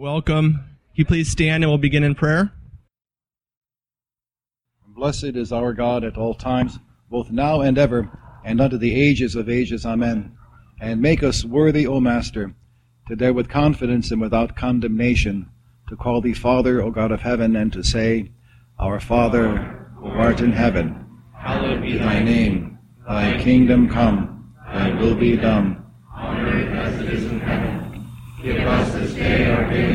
Welcome. you please stand and we'll begin in prayer? Blessed is our God at all times, both now and ever, and unto the ages of ages. Amen. And make us worthy, O Master, to dare with confidence and without condemnation to call thee Father, O God of heaven, and to say, Our Father, who art in heaven, hallowed be thy name. Thy kingdom come, thy will be done, on earth as it is in heaven. Give us this day our daily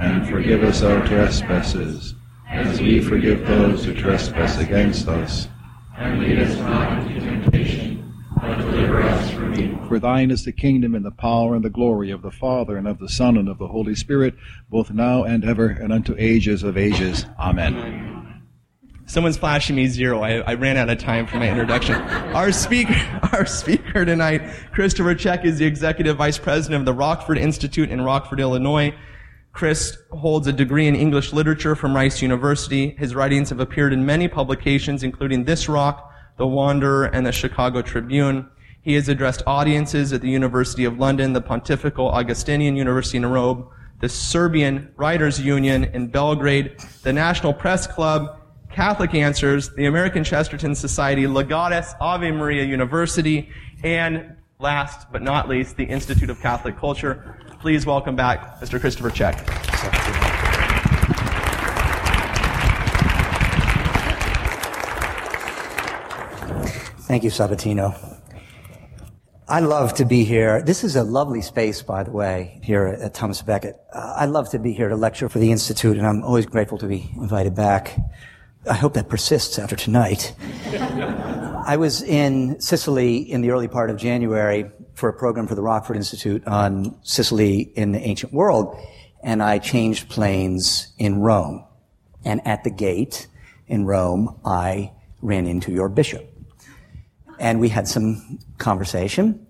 and forgive us our trespasses, as we forgive those who trespass against us. And lead us not into temptation, but deliver us from evil. For thine is the kingdom and the power and the glory of the Father and of the Son and of the Holy Spirit, both now and ever and unto ages of ages. Amen. Someone's flashing me zero. I, I, ran out of time for my introduction. Our speaker, our speaker tonight, Christopher Check, is the executive vice president of the Rockford Institute in Rockford, Illinois. Chris holds a degree in English literature from Rice University. His writings have appeared in many publications, including This Rock, The Wanderer, and the Chicago Tribune. He has addressed audiences at the University of London, the Pontifical Augustinian University in Rome, the Serbian Writers Union in Belgrade, the National Press Club, Catholic Answers, the American Chesterton Society, Legatus Ave Maria University, and last but not least, the Institute of Catholic Culture. Please welcome back Mr. Christopher Check. Thank you, Sabatino. I love to be here. This is a lovely space, by the way, here at Thomas Becket. Uh, I love to be here to lecture for the Institute, and I'm always grateful to be invited back. I hope that persists after tonight. I was in Sicily in the early part of January for a program for the Rockford Institute on Sicily in the ancient world, and I changed planes in Rome. And at the gate in Rome, I ran into your bishop. And we had some conversation,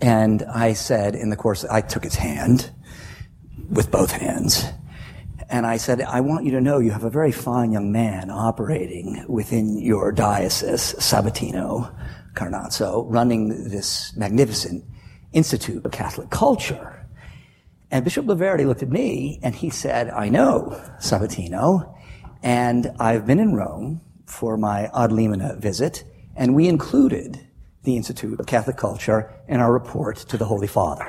and I said in the course, I took his hand with both hands, and I said, I want you to know you have a very fine young man operating within your diocese, Sabatino Carnazzo, running this magnificent Institute of Catholic Culture. And Bishop Loverde looked at me and he said, I know Sabatino, and I've been in Rome for my ad limina visit, and we included the Institute of Catholic Culture in our report to the Holy Father.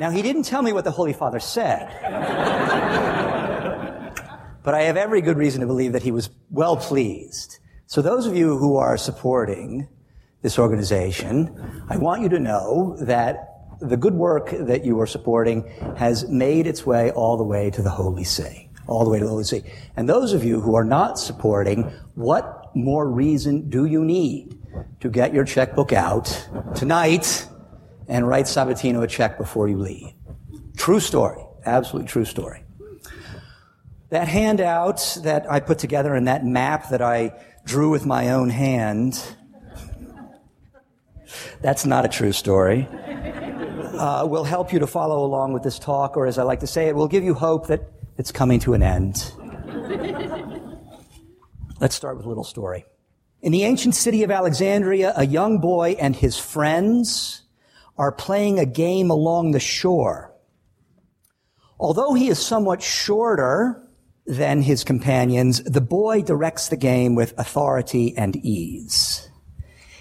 Now, he didn't tell me what the Holy Father said. But I have every good reason to believe that he was well pleased. So those of you who are supporting this organization, I want you to know that the good work that you are supporting has made its way all the way to the Holy See. All the way to the Holy See. And those of you who are not supporting, what more reason do you need to get your checkbook out tonight and write Sabatino a check before you leave. True story. Absolutely true story. That handout that I put together and that map that I drew with my own hand, that's not a true story. Uh, will help you to follow along with this talk, or as I like to say, it will give you hope that it's coming to an end. Let's start with a little story. In the ancient city of Alexandria, a young boy and his friends are playing a game along the shore. Although he is somewhat shorter than his companions, the boy directs the game with authority and ease.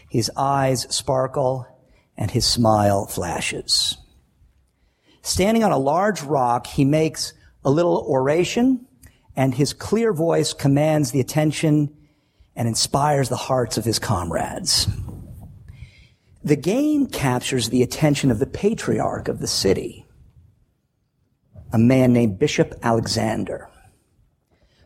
His eyes sparkle and his smile flashes. Standing on a large rock, he makes a little oration and his clear voice commands the attention and inspires the hearts of his comrades. The game captures the attention of the patriarch of the city, a man named Bishop Alexander.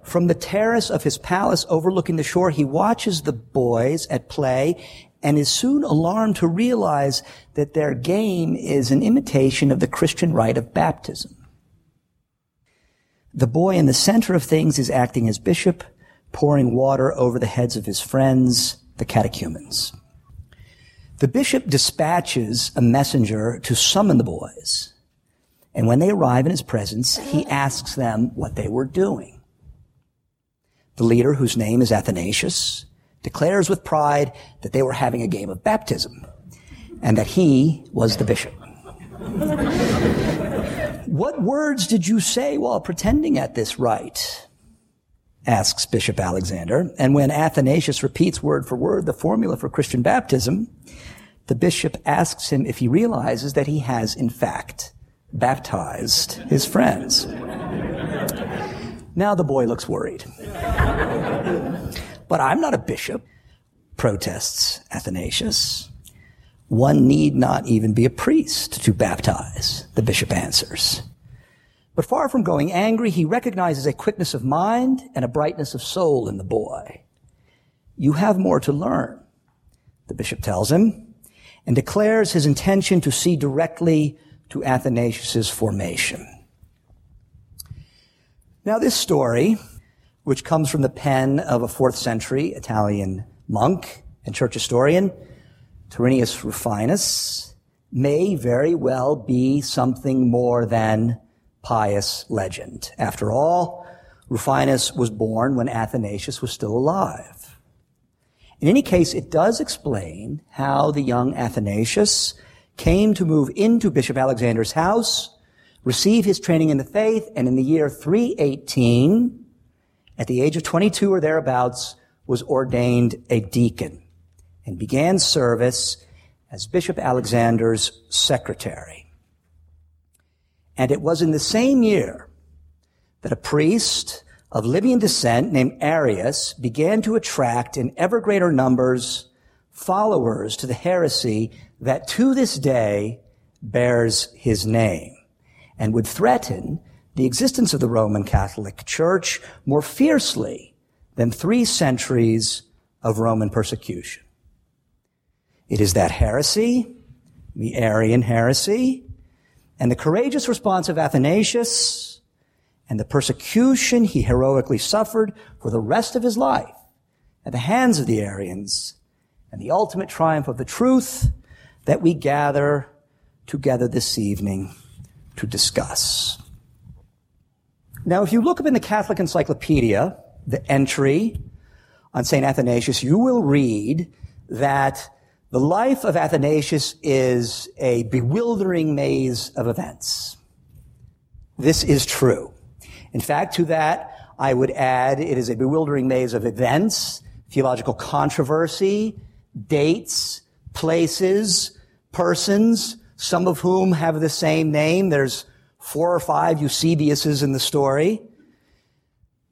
From the terrace of his palace overlooking the shore, he watches the boys at play and is soon alarmed to realize that their game is an imitation of the Christian rite of baptism. The boy in the center of things is acting as bishop, pouring water over the heads of his friends, the catechumens. The bishop dispatches a messenger to summon the boys. And when they arrive in his presence, he asks them what they were doing. The leader, whose name is Athanasius, declares with pride that they were having a game of baptism and that he was the bishop. what words did you say while pretending at this rite? asks Bishop Alexander. And when Athanasius repeats word for word the formula for Christian baptism, the bishop asks him if he realizes that he has, in fact, baptized his friends. Now the boy looks worried. but I'm not a bishop, protests Athanasius. One need not even be a priest to baptize, the bishop answers. But far from going angry, he recognizes a quickness of mind and a brightness of soul in the boy. You have more to learn, the bishop tells him, and declares his intention to see directly to Athanasius' formation. Now, this story, which comes from the pen of a fourth century Italian monk and church historian, Tyrannius Rufinus, may very well be something more than pious legend. After all, Rufinus was born when Athanasius was still alive. In any case, it does explain how the young Athanasius came to move into Bishop Alexander's house receive his training in the faith, and in the year 318, at the age of 22 or thereabouts, was ordained a deacon and began service as Bishop Alexander's secretary. And it was in the same year that a priest of Libyan descent named Arius began to attract in ever greater numbers followers to the heresy that to this day bears his name and would threaten the existence of the Roman Catholic Church more fiercely than three centuries of Roman persecution. It is that heresy, the Arian heresy, and the courageous response of Athanasius and the persecution he heroically suffered for the rest of his life at the hands of the Arians and the ultimate triumph of the truth that we gather together this evening to discuss. Now, if you look up in the Catholic Encyclopedia, the entry on St. Athanasius, you will read that the life of Athanasius is a bewildering maze of events. This is true. In fact, to that, I would add it is a bewildering maze of events, theological controversy, dates, places, persons, some of whom have the same name. There's four or five Eusebiuses in the story.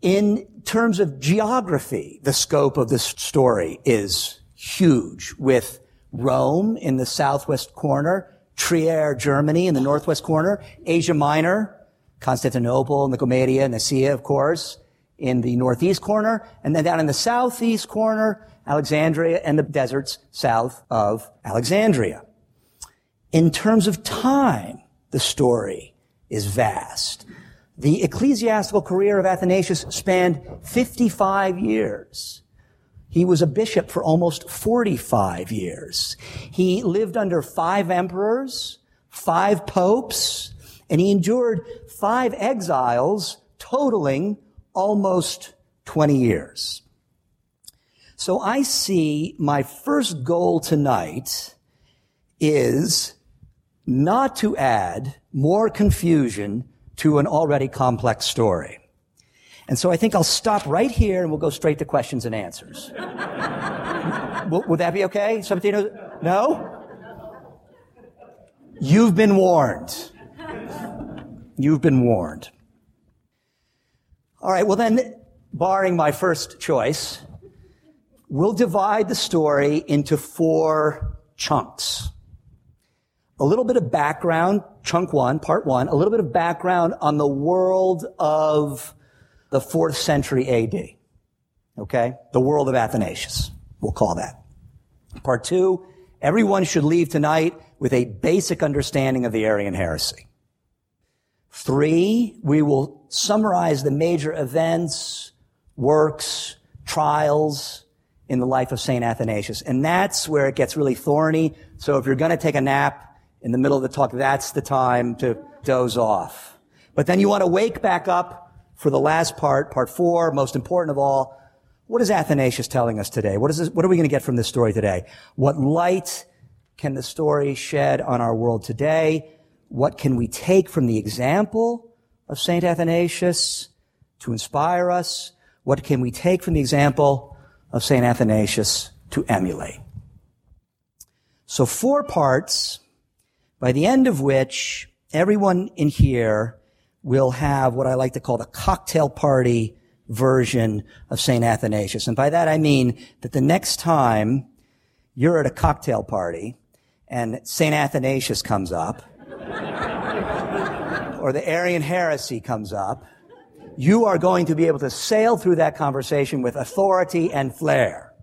In terms of geography, the scope of this story is huge with Rome in the southwest corner, Trier, Germany in the northwest corner, Asia Minor, Constantinople, Nicomedia, Nicaea, of course, in the northeast corner, and then down in the southeast corner, Alexandria and the deserts south of Alexandria. In terms of time, the story is vast. The ecclesiastical career of Athanasius spanned 55 years. He was a bishop for almost 45 years. He lived under five emperors, five popes, and he endured five exiles, totaling almost 20 years. So I see my first goal tonight is not to add more confusion to an already complex story. And so I think I'll stop right here and we'll go straight to questions and answers. would that be okay? Sabatino? No? You've been warned. You've been warned. All right, well then, barring my first choice, we'll divide the story into four chunks a little bit of background, chunk one, part one, a little bit of background on the world of the fourth century AD. Okay? The world of Athanasius. We'll call that. Part two, everyone should leave tonight with a basic understanding of the Arian heresy. Three, we will summarize the major events, works, trials in the life of St. Athanasius. And that's where it gets really thorny. So if you're going to take a nap, in the middle of the talk, that's the time to doze off. But then you want to wake back up for the last part, part four, most important of all, What is Athanasius telling us today? What is this, what are we going to get from this story today? What light can the story shed on our world today? What can we take from the example of St. Athanasius to inspire us? What can we take from the example of St. Athanasius to emulate? So four parts, by the end of which everyone in here will have what I like to call the cocktail party version of St. Athanasius. And by that I mean that the next time you're at a cocktail party and St. Athanasius comes up, or the Arian heresy comes up, you are going to be able to sail through that conversation with authority and flair.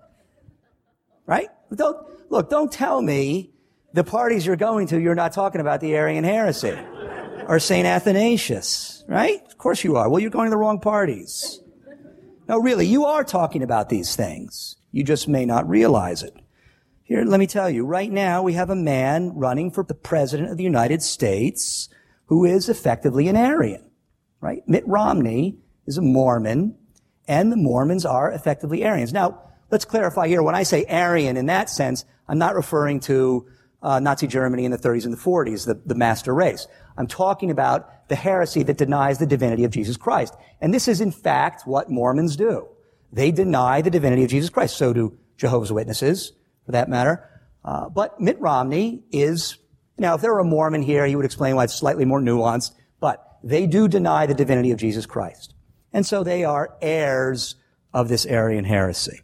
Right? Don't, look, don't tell me the parties you're going to, you're not talking about the Arian heresy or St. Athanasius, right? Of course you are. Well, you're going to the wrong parties. No, really, you are talking about these things. You just may not realize it. Here, let me tell you, right now we have a man running for the president of the United States who is effectively an Arian, right? Mitt Romney is a Mormon, and the Mormons are effectively Arians. Now, let's clarify here. When I say Arian in that sense, I'm not referring to uh, Nazi Germany in the 30s and the 40s, the, the master race. I'm talking about the heresy that denies the divinity of Jesus Christ. And this is in fact what Mormons do. They deny the divinity of Jesus Christ. So do Jehovah's Witnesses, for that matter. Uh, but Mitt Romney is, now if there were a Mormon here, he would explain why it's slightly more nuanced, but they do deny the divinity of Jesus Christ. And so they are heirs of this Arian heresy.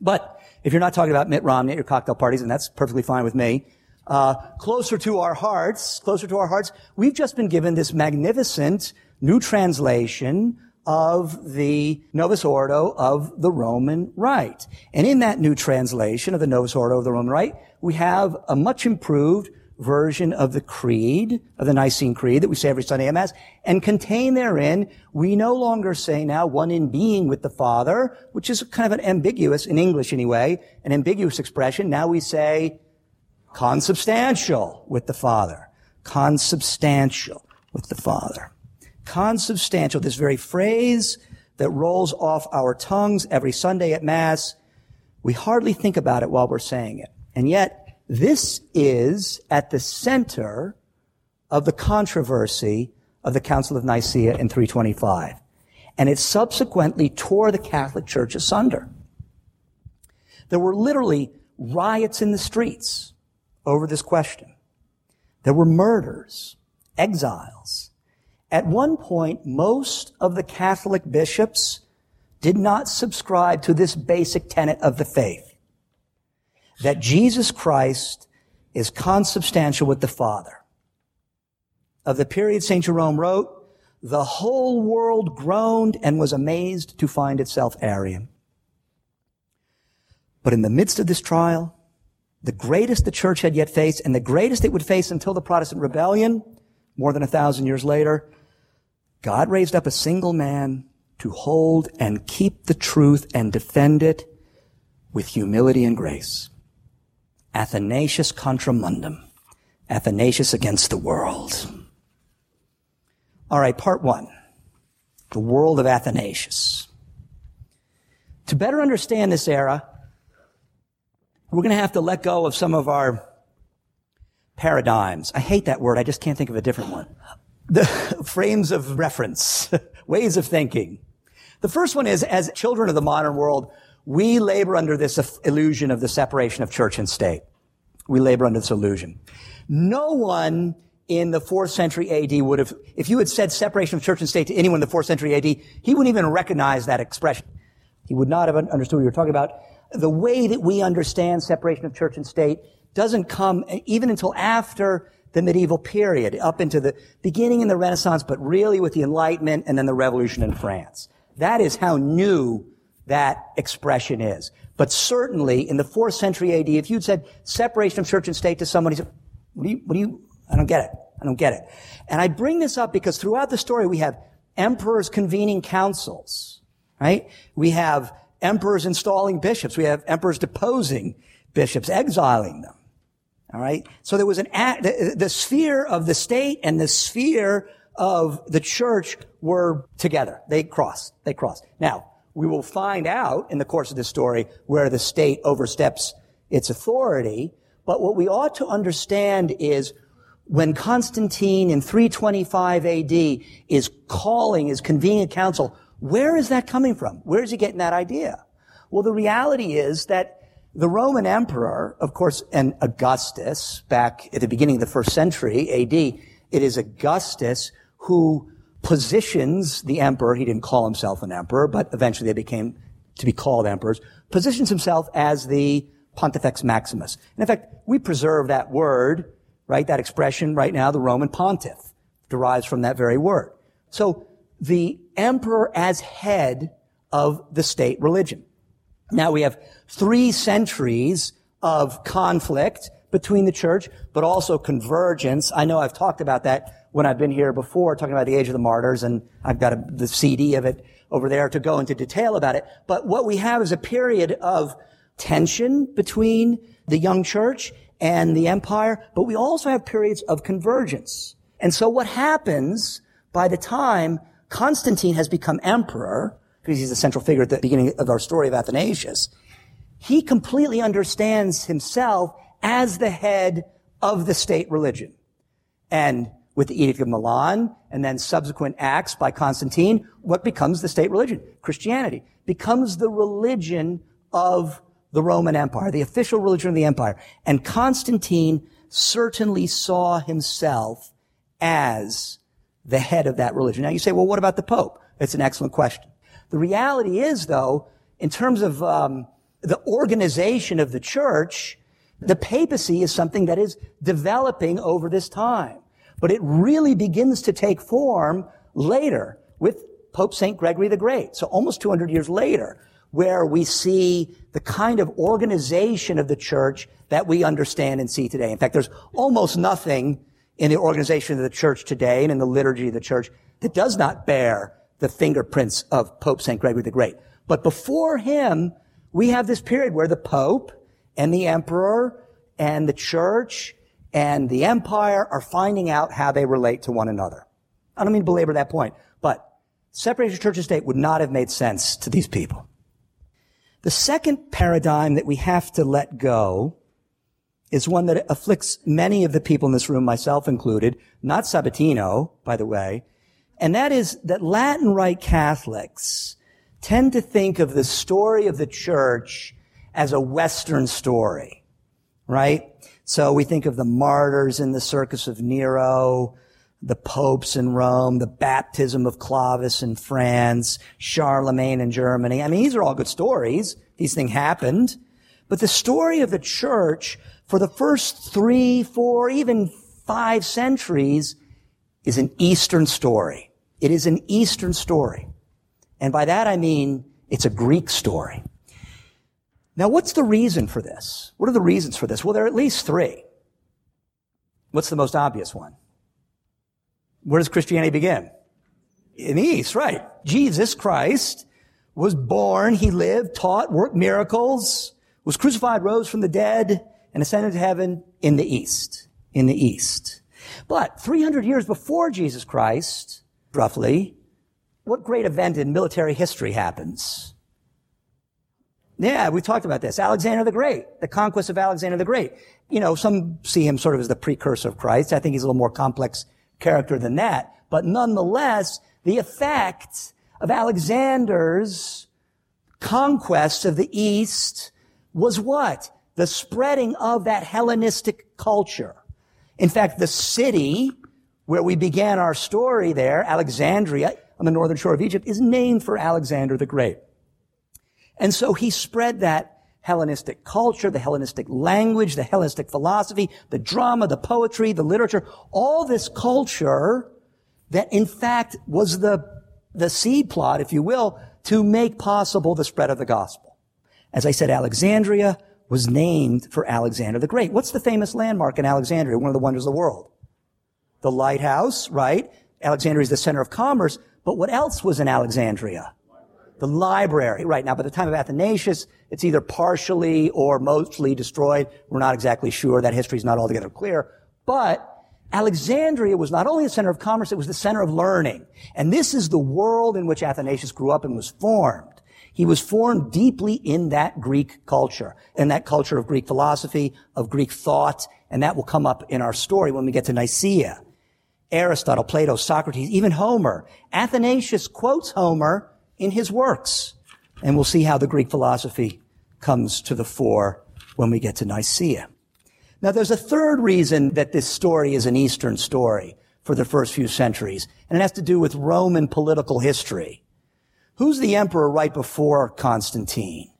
But if you're not talking about Mitt Romney at your cocktail parties, and that's perfectly fine with me, uh, closer to our hearts, closer to our hearts, we've just been given this magnificent new translation of the Novus Ordo of the Roman Rite. And in that new translation of the Novus Ordo of the Roman Rite, we have a much improved version of the creed, of the Nicene Creed that we say every Sunday at Mass, and contain therein, we no longer say now one in being with the Father, which is kind of an ambiguous, in English anyway, an ambiguous expression. Now we say consubstantial with the Father. Consubstantial with the Father. Consubstantial, this very phrase that rolls off our tongues every Sunday at Mass, we hardly think about it while we're saying it. And yet, this is at the center of the controversy of the Council of Nicaea in 325. And it subsequently tore the Catholic Church asunder. There were literally riots in the streets over this question. There were murders, exiles. At one point, most of the Catholic bishops did not subscribe to this basic tenet of the faith. That Jesus Christ is consubstantial with the Father. Of the period St. Jerome wrote, the whole world groaned and was amazed to find itself Arian. But in the midst of this trial, the greatest the church had yet faced, and the greatest it would face until the Protestant rebellion, more than a thousand years later, God raised up a single man to hold and keep the truth and defend it with humility and grace. Athanasius contra mundum. Athanasius against the world. All right, part one. The world of Athanasius. To better understand this era, we're going to have to let go of some of our paradigms. I hate that word. I just can't think of a different one. The frames of reference, ways of thinking. The first one is, as children of the modern world, we labor under this illusion of the separation of church and state. We labor under this illusion. No one in the fourth century AD would have, if you had said separation of church and state to anyone in the fourth century AD, he wouldn't even recognize that expression. He would not have understood what you were talking about the way that we understand separation of church and state doesn't come eh, even until after the medieval period, up into the beginning in the Renaissance, but really with the Enlightenment and then the Revolution in France. That is how new that expression is. But certainly in the fourth century AD, if you'd said separation of church and state to somebody, what do you, what do you, I don't get it. I don't get it. And I bring this up because throughout the story we have emperors convening councils, right? We have emperors installing bishops. We have emperors deposing bishops, exiling them. All right. So there was an the, the sphere of the state and the sphere of the church were together. They crossed. They crossed. Now, we will find out in the course of this story where the state oversteps its authority. But what we ought to understand is when Constantine in 325 AD is calling, is convening a council, where is that coming from? Where is he getting that idea? Well, the reality is that the Roman emperor, of course, and Augustus, back at the beginning of the first century AD, it is Augustus who positions the emperor, he didn't call himself an emperor, but eventually they became to be called emperors, positions himself as the Pontifex Maximus. And in fact, we preserve that word, right, that expression right now, the Roman pontiff, derives from that very word. So the emperor as head of the state religion. Now we have three centuries of conflict between the church, but also convergence. I know I've talked about that when I've been here before, talking about the age of the martyrs, and I've got a, the CD of it over there to go into detail about it. But what we have is a period of tension between the young church and the empire, but we also have periods of convergence. And so what happens by the time Constantine has become emperor, because he's the central figure at the beginning of our story of Athanasius, he completely understands himself as the head of the state religion. And with the Edict of Milan and then subsequent acts by Constantine, what becomes the state religion? Christianity becomes the religion of the Roman Empire, the official religion of the empire. And Constantine certainly saw himself as the head of that religion. Now you say, well, what about the Pope? It's an excellent question. The reality is, though, in terms of um, the organization of the church, the papacy is something that is developing over this time. But it really begins to take form later with Pope St. Gregory the Great. So almost 200 years later, where we see the kind of organization of the church that we understand and see today. In fact, there's almost nothing in the organization of the church today and in the liturgy of the church that does not bear the fingerprints of Pope St. Gregory the Great. But before him, we have this period where the Pope and the Emperor and the church and the empire are finding out how they relate to one another. I don't mean to belabor that point, but separation of church and state would not have made sense to these people. The second paradigm that we have to let go is one that afflicts many of the people in this room, myself included, not Sabatino, by the way, and that is that Latin Rite Catholics tend to think of the story of the church as a Western story, right? So we think of the martyrs in the circus of Nero, the popes in Rome, the baptism of Clovis in France, Charlemagne in Germany. I mean, these are all good stories. These things happened. But the story of the church for the first three, four, even five centuries is an Eastern story. It is an Eastern story. And by that I mean it's a Greek story. Now, what's the reason for this? What are the reasons for this? Well, there are at least three. What's the most obvious one? Where does Christianity begin? In the East, right. Jesus Christ was born, he lived, taught, worked miracles, was crucified, rose from the dead, and ascended to heaven in the East. In the East. But 300 years before Jesus Christ, roughly, what great event in military history happens? Yeah, we talked about this. Alexander the Great, the conquest of Alexander the Great. You know, some see him sort of as the precursor of Christ. I think he's a little more complex character than that. But nonetheless, the effect of Alexander's conquest of the East was what? The spreading of that Hellenistic culture. In fact, the city where we began our story there, Alexandria, on the northern shore of Egypt, is named for Alexander the Great. And so he spread that Hellenistic culture, the Hellenistic language, the Hellenistic philosophy, the drama, the poetry, the literature, all this culture that in fact was the, the seed plot, if you will, to make possible the spread of the gospel. As I said, Alexandria was named for Alexander the Great. What's the famous landmark in Alexandria? One of the wonders of the world. The lighthouse, right? Alexandria is the center of commerce, but what else was in Alexandria? The library, right. Now, by the time of Athanasius, it's either partially or mostly destroyed. We're not exactly sure. That history is not altogether clear. But Alexandria was not only the center of commerce, it was the center of learning. And this is the world in which Athanasius grew up and was formed. He was formed deeply in that Greek culture, in that culture of Greek philosophy, of Greek thought, and that will come up in our story when we get to Nicaea. Aristotle, Plato, Socrates, even Homer. Athanasius quotes Homer in his works. And we'll see how the Greek philosophy comes to the fore when we get to Nicaea. Now there's a third reason that this story is an Eastern story for the first few centuries, and it has to do with Roman political history. Who's the emperor right before Constantine?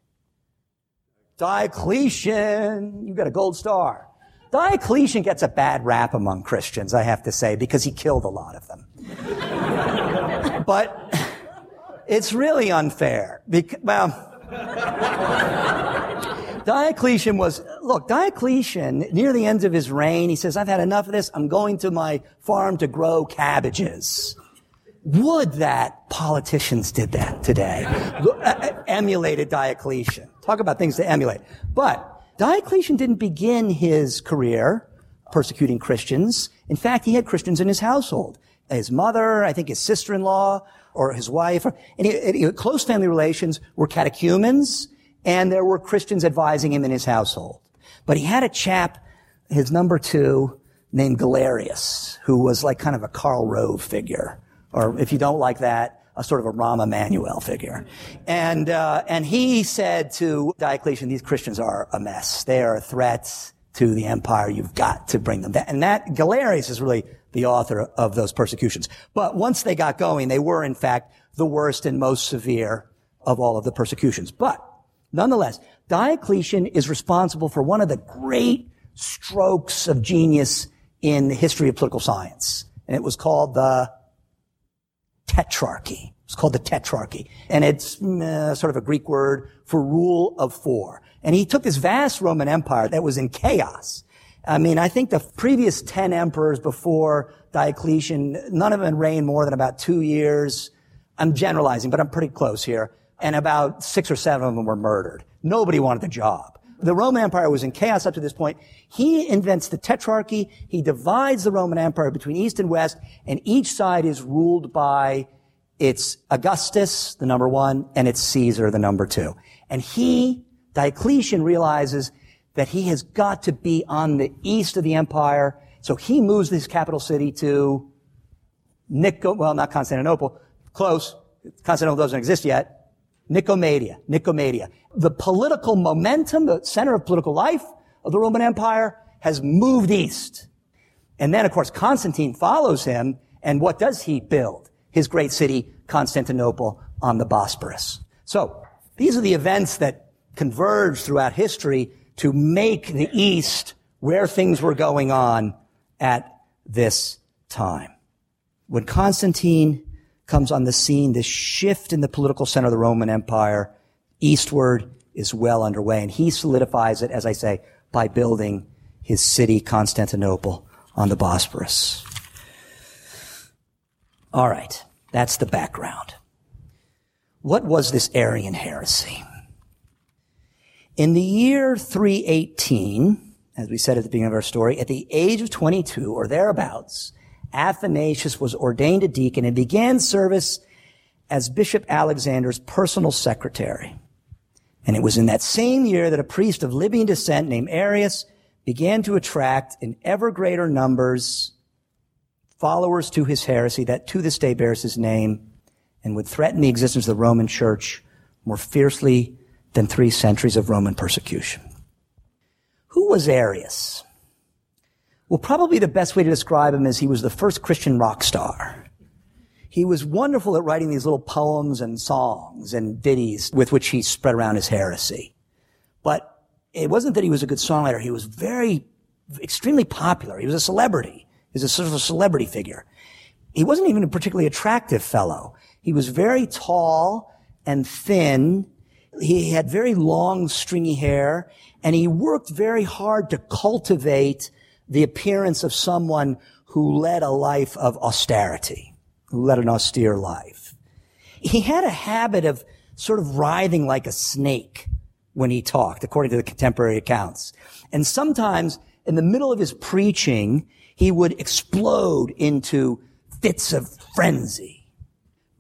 Diocletian. You got a gold star. Diocletian gets a bad rap among Christians, I have to say, because he killed a lot of them. but it's really unfair. Because, well, Diocletian was, look, Diocletian, near the end of his reign, he says, I've had enough of this. I'm going to my farm to grow cabbages. Would that politicians did that today. Uh, uh, emulated Diocletian. Talk about things to emulate. But Diocletian didn't begin his career persecuting Christians. In fact, he had Christians in his household. His mother, I think his sister-in-law, or his wife, and he, he, close family relations were catechumens, and there were Christians advising him in his household. But he had a chap, his number two, named Galerius, who was like kind of a Karl Rove figure. Or if you don't like that, a sort of a Rahm Emanuel figure. And, uh, and he said to Diocletian, these Christians are a mess. They are a threat to the empire. You've got to bring them down. And that, Galerius is really the author of those persecutions. But once they got going, they were in fact the worst and most severe of all of the persecutions. But nonetheless, Diocletian is responsible for one of the great strokes of genius in the history of political science. And it was called the tetrarchy. It's called the tetrarchy. And it's uh, sort of a Greek word for rule of four. And he took this vast Roman Empire that was in chaos. I mean, I think the previous 10 emperors before Diocletian, none of them reigned more than about two years. I'm generalizing, but I'm pretty close here. And about six or seven of them were murdered. Nobody wanted the job. The Roman Empire was in chaos up to this point. He invents the tetrarchy. He divides the Roman Empire between East and West, and each side is ruled by its Augustus, the number one, and its Caesar, the number two. And he, Diocletian, realizes that he has got to be on the east of the empire. So he moves his capital city to Nico, well, not Constantinople, close. Constantinople doesn't exist yet. Nicomedia, Nicomedia. The political momentum, the center of political life of the Roman Empire has moved east. And then, of course, Constantine follows him. And what does he build? His great city, Constantinople on the Bosporus. So these are the events that converge throughout history to make the East where things were going on at this time. When Constantine comes on the scene, this shift in the political center of the Roman Empire eastward is well underway. And he solidifies it, as I say, by building his city, Constantinople, on the Bosporus. All right. That's the background. What was this Arian heresy? In the year 318, as we said at the beginning of our story, at the age of 22 or thereabouts, Athanasius was ordained a deacon and began service as Bishop Alexander's personal secretary. And it was in that same year that a priest of Libyan descent named Arius began to attract in ever greater numbers followers to his heresy that to this day bears his name and would threaten the existence of the Roman church more fiercely than three centuries of Roman persecution. Who was Arius? Well, probably the best way to describe him is he was the first Christian rock star. He was wonderful at writing these little poems and songs and ditties with which he spread around his heresy. But it wasn't that he was a good songwriter. He was very, extremely popular. He was a celebrity. He was a sort of a celebrity figure. He wasn't even a particularly attractive fellow. He was very tall and thin. He had very long, stringy hair, and he worked very hard to cultivate the appearance of someone who led a life of austerity, who led an austere life. He had a habit of sort of writhing like a snake when he talked, according to the contemporary accounts. And sometimes in the middle of his preaching, he would explode into fits of frenzy.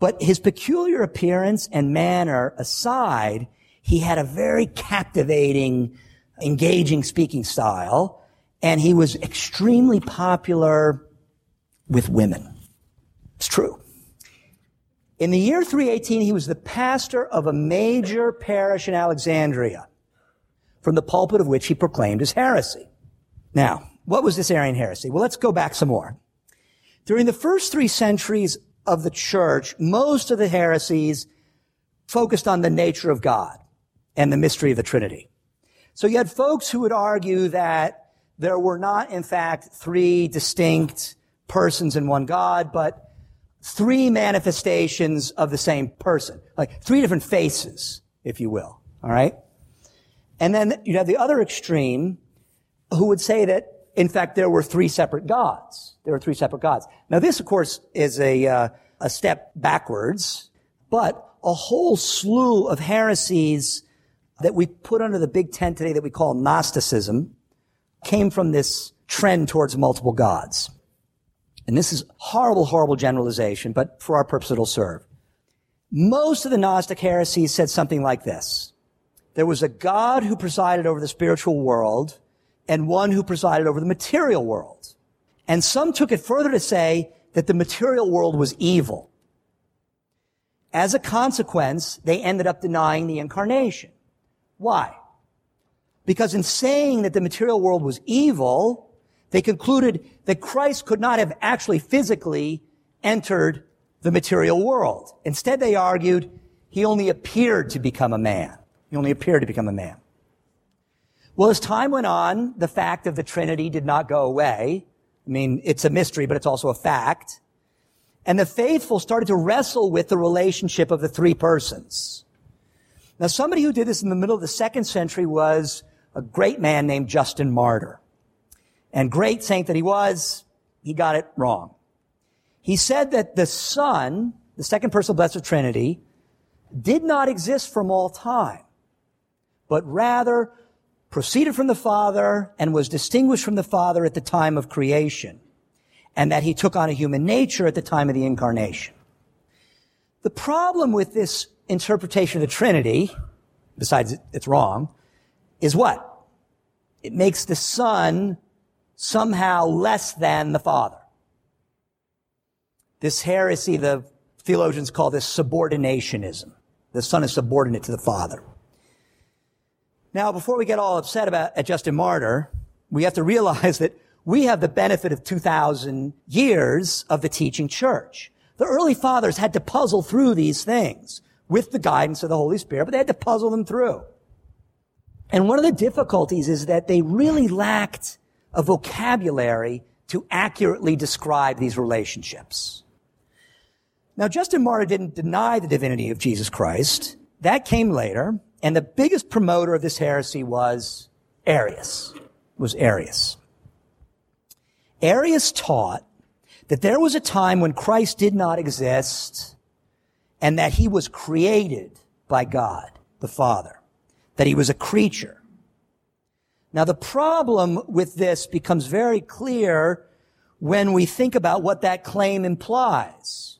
But his peculiar appearance and manner aside, he had a very captivating, engaging speaking style, and he was extremely popular with women. It's true. In the year 318, he was the pastor of a major parish in Alexandria, from the pulpit of which he proclaimed his heresy. Now, what was this Arian heresy? Well, let's go back some more. During the first three centuries of the church, most of the heresies focused on the nature of God and the mystery of the Trinity. So you had folks who would argue that there were not, in fact, three distinct persons in one God, but three manifestations of the same person, like three different faces, if you will. All right. And then you'd have the other extreme who would say that, in fact, there were three separate gods. There were three separate gods. Now, this, of course, is a, uh, a step backwards, but a whole slew of heresies that we put under the big tent today that we call Gnosticism came from this trend towards multiple gods and this is horrible, horrible generalization, but for our purpose it'll serve. Most of the Gnostic heresies said something like this. There was a God who presided over the spiritual world and one who presided over the material world. And some took it further to say that the material world was evil. As a consequence, they ended up denying the incarnation. Why? Because in saying that the material world was evil, they concluded that Christ could not have actually physically entered the material world. Instead, they argued he only appeared to become a man. He only appeared to become a man. Well, as time went on, the fact of the Trinity did not go away. I mean, it's a mystery, but it's also a fact. And the faithful started to wrestle with the relationship of the three persons. Now, somebody who did this in the middle of the second century was a great man named Justin Martyr. And great saint that he was, he got it wrong. He said that the Son, the second person of the Blessed Trinity, did not exist from all time, but rather proceeded from the Father and was distinguished from the Father at the time of creation, and that he took on a human nature at the time of the incarnation. The problem with this interpretation of the Trinity, besides it's wrong, is what? It makes the Son somehow less than the Father. This heresy, the theologians call this subordinationism. The Son is subordinate to the Father. Now, before we get all upset about at Justin Martyr, we have to realize that we have the benefit of 2,000 years of the teaching church. The early fathers had to puzzle through these things with the guidance of the Holy Spirit, but they had to puzzle them through. And one of the difficulties is that they really lacked a vocabulary to accurately describe these relationships. Now, Justin Martyr didn't deny the divinity of Jesus Christ. That came later. And the biggest promoter of this heresy was Arius, was Arius. Arius taught that there was a time when Christ did not exist and that he was created by God, the Father, that he was a creature, now the problem with this becomes very clear when we think about what that claim implies,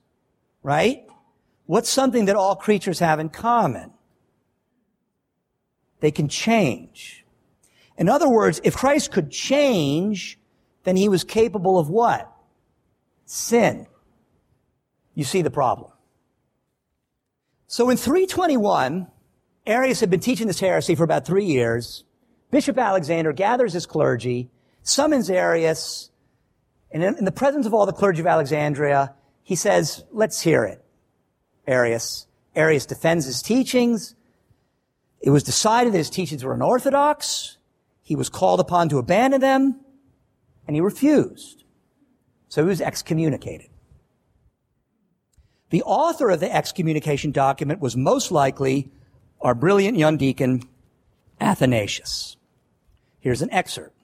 right? What's something that all creatures have in common? They can change. In other words, if Christ could change, then he was capable of what? Sin. You see the problem. So in 321, Arius had been teaching this heresy for about three years. Bishop Alexander gathers his clergy, summons Arius, and in, the presence of all the clergy of Alexandria, he says, let's hear it. Arius. Arius defends his teachings. It was decided that his teachings were unorthodox. He was called upon to abandon them, and he refused. So he was excommunicated. The author of the excommunication document was most likely our brilliant young deacon, Athanasius. Here's an excerpt.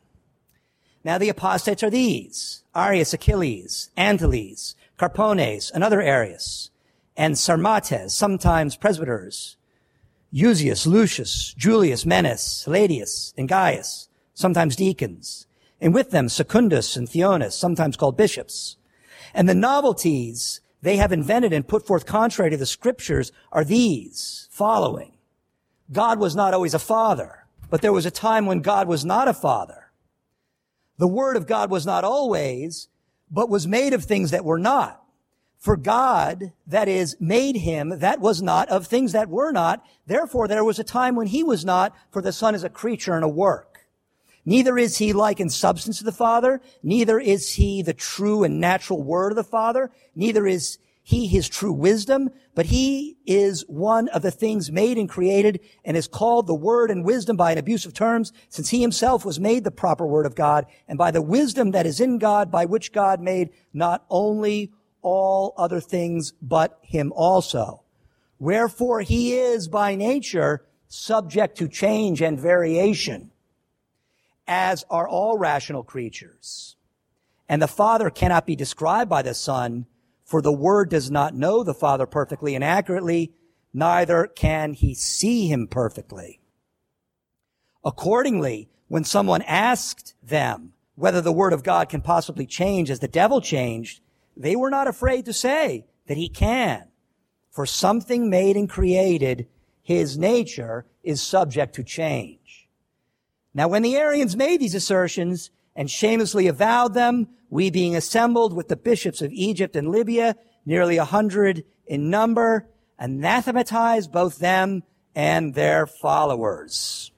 Now the apostates are these, Arius Achilles, Antiles, Carpones, another Arius, and Sarmates, sometimes presbyters, Eusebius, Lucius, Julius, Menas, Hiladius, and Gaius, sometimes deacons, and with them Secundus and Theonis, sometimes called bishops. And the novelties they have invented and put forth contrary to the scriptures are these following. God was not always a father, but there was a time when God was not a father. The word of God was not always, but was made of things that were not. For God, that is, made him that was not of things that were not. Therefore, there was a time when he was not, for the Son is a creature and a work. Neither is he like in substance to the Father, neither is he the true and natural word of the Father, neither is he his true wisdom, but he is one of the things made and created and is called the word and wisdom by an abuse of terms, since he himself was made the proper word of God, and by the wisdom that is in God, by which God made not only all other things, but him also. Wherefore he is by nature subject to change and variation, as are all rational creatures. And the Father cannot be described by the Son, for the Word does not know the Father perfectly and accurately, neither can he see him perfectly. Accordingly, when someone asked them whether the Word of God can possibly change as the devil changed, they were not afraid to say that he can. For something made and created, his nature is subject to change. Now, when the Arians made these assertions and shamelessly avowed them, we being assembled with the bishops of Egypt and Libya, nearly a hundred in number, anathematized both them and their followers.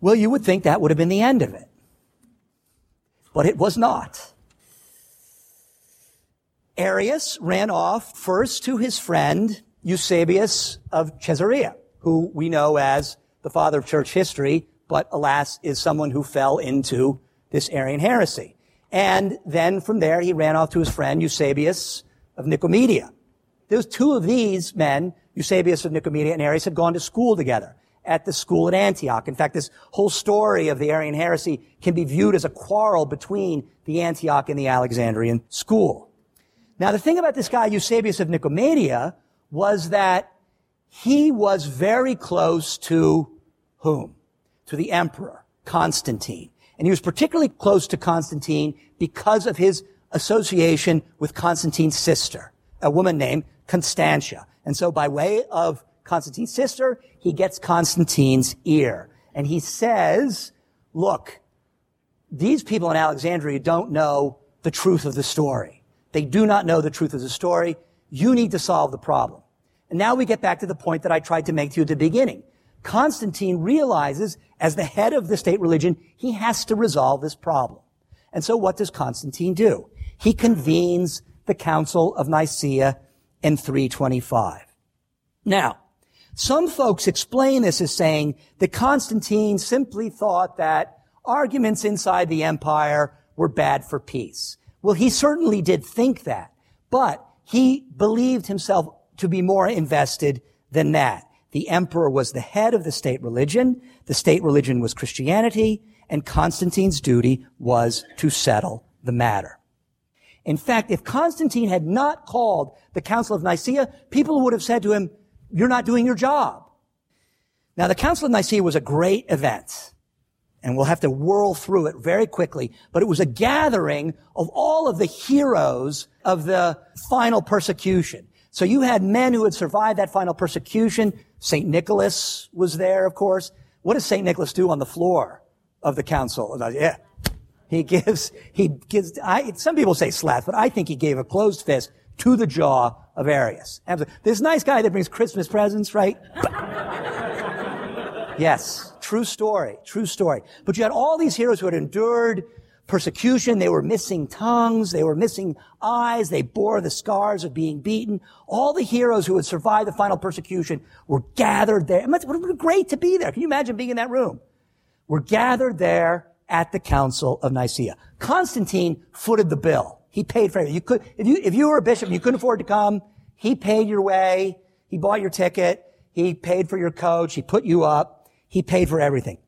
Well, you would think that would have been the end of it. But it was not. Arius ran off first to his friend Eusebius of Caesarea, who we know as the father of church history, but alas is someone who fell into this Arian heresy. And then from there, he ran off to his friend Eusebius of Nicomedia. There's two of these men, Eusebius of Nicomedia and Arius, had gone to school together at the school at Antioch. In fact, this whole story of the Arian heresy can be viewed as a quarrel between the Antioch and the Alexandrian school. Now, the thing about this guy, Eusebius of Nicomedia, was that he was very close to whom? To the emperor, Constantine. And he was particularly close to Constantine because of his association with Constantine's sister, a woman named Constantia. And so by way of Constantine's sister, he gets Constantine's ear. And he says, look, these people in Alexandria don't know the truth of the story. They do not know the truth of the story. You need to solve the problem. And now we get back to the point that I tried to make to you at the beginning. Constantine realizes, as the head of the state religion, he has to resolve this problem. And so what does Constantine do? He convenes the Council of Nicaea in 325. Now, some folks explain this as saying that Constantine simply thought that arguments inside the empire were bad for peace. Well, he certainly did think that, but he believed himself to be more invested than that. The emperor was the head of the state religion. The state religion was Christianity and Constantine's duty was to settle the matter. In fact, if Constantine had not called the Council of Nicaea, people would have said to him, you're not doing your job. Now, the Council of Nicaea was a great event and we'll have to whirl through it very quickly. But it was a gathering of all of the heroes of the final persecution. So you had men who had survived that final persecution. St. Nicholas was there, of course. What does St. Nicholas do on the floor of the council? Yeah. He gives, he gives, I, some people say slap, but I think he gave a closed fist to the jaw of Arius. This nice guy that brings Christmas presents, right? yes. True story. True story. But you had all these heroes who had endured persecution. They were missing tongues. They were missing eyes. They bore the scars of being beaten. All the heroes who had survived the final persecution were gathered there. It would have been great to be there. Can you imagine being in that room? Were gathered there at the Council of Nicaea. Constantine footed the bill. He paid for it. You could, if you, if you were a bishop and you couldn't afford to come, he paid your way. He bought your ticket. He paid for your coach. He put you up. He paid for everything.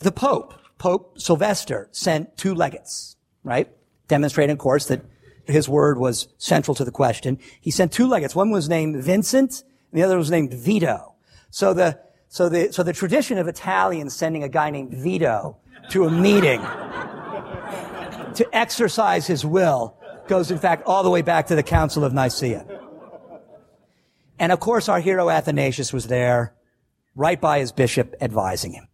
The Pope, Pope Sylvester, sent two legates, right? Demonstrating, of course, that his word was central to the question. He sent two legates. One was named Vincent, and the other was named Vito. So the, so the, so the tradition of Italians sending a guy named Vito to a meeting to exercise his will goes in fact all the way back to the Council of Nicaea. And of course our hero Athanasius was there, right by his bishop advising him.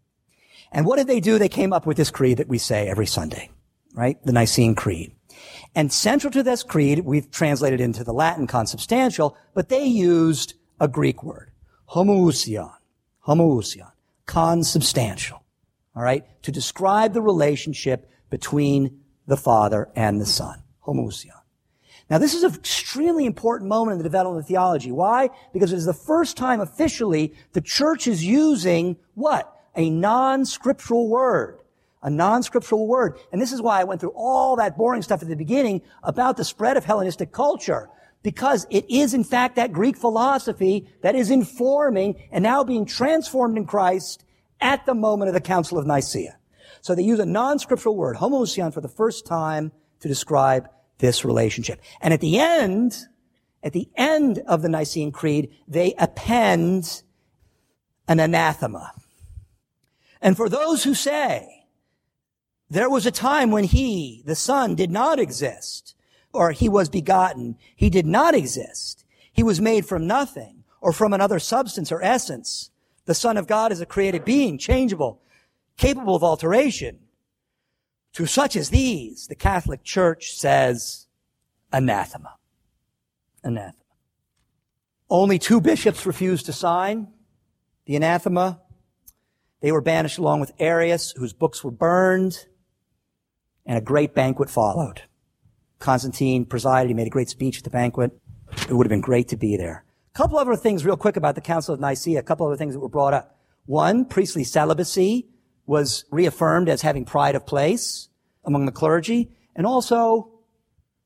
And what did they do? They came up with this creed that we say every Sunday, right? The Nicene Creed. And central to this creed, we've translated into the Latin consubstantial, but they used a Greek word, homoousion, homoousion, consubstantial, all right, to describe the relationship between the Father and the Son, homoousion. Now, this is an extremely important moment in the development of theology. Why? Because it is the first time officially the church is using what? A non-scriptural word a non-scriptural word. And this is why I went through all that boring stuff at the beginning about the spread of Hellenistic culture. Because it is in fact that Greek philosophy that is informing and now being transformed in Christ at the moment of the Council of Nicaea. So they use a non-scriptural word, homoousion, for the first time to describe this relationship. And at the end, at the end of the Nicene Creed, they append an anathema. And for those who say there was a time when he, the son, did not exist, or he was begotten. He did not exist. He was made from nothing, or from another substance or essence. The son of God is a created being, changeable, capable of alteration. To such as these, the Catholic Church says anathema. Anathema. Only two bishops refused to sign the anathema. They were banished along with Arius, whose books were burned and a great banquet followed. Constantine presided. He made a great speech at the banquet. It would have been great to be there. A couple other things real quick about the Council of Nicaea. A couple other things that were brought up. One, priestly celibacy was reaffirmed as having pride of place among the clergy. And also,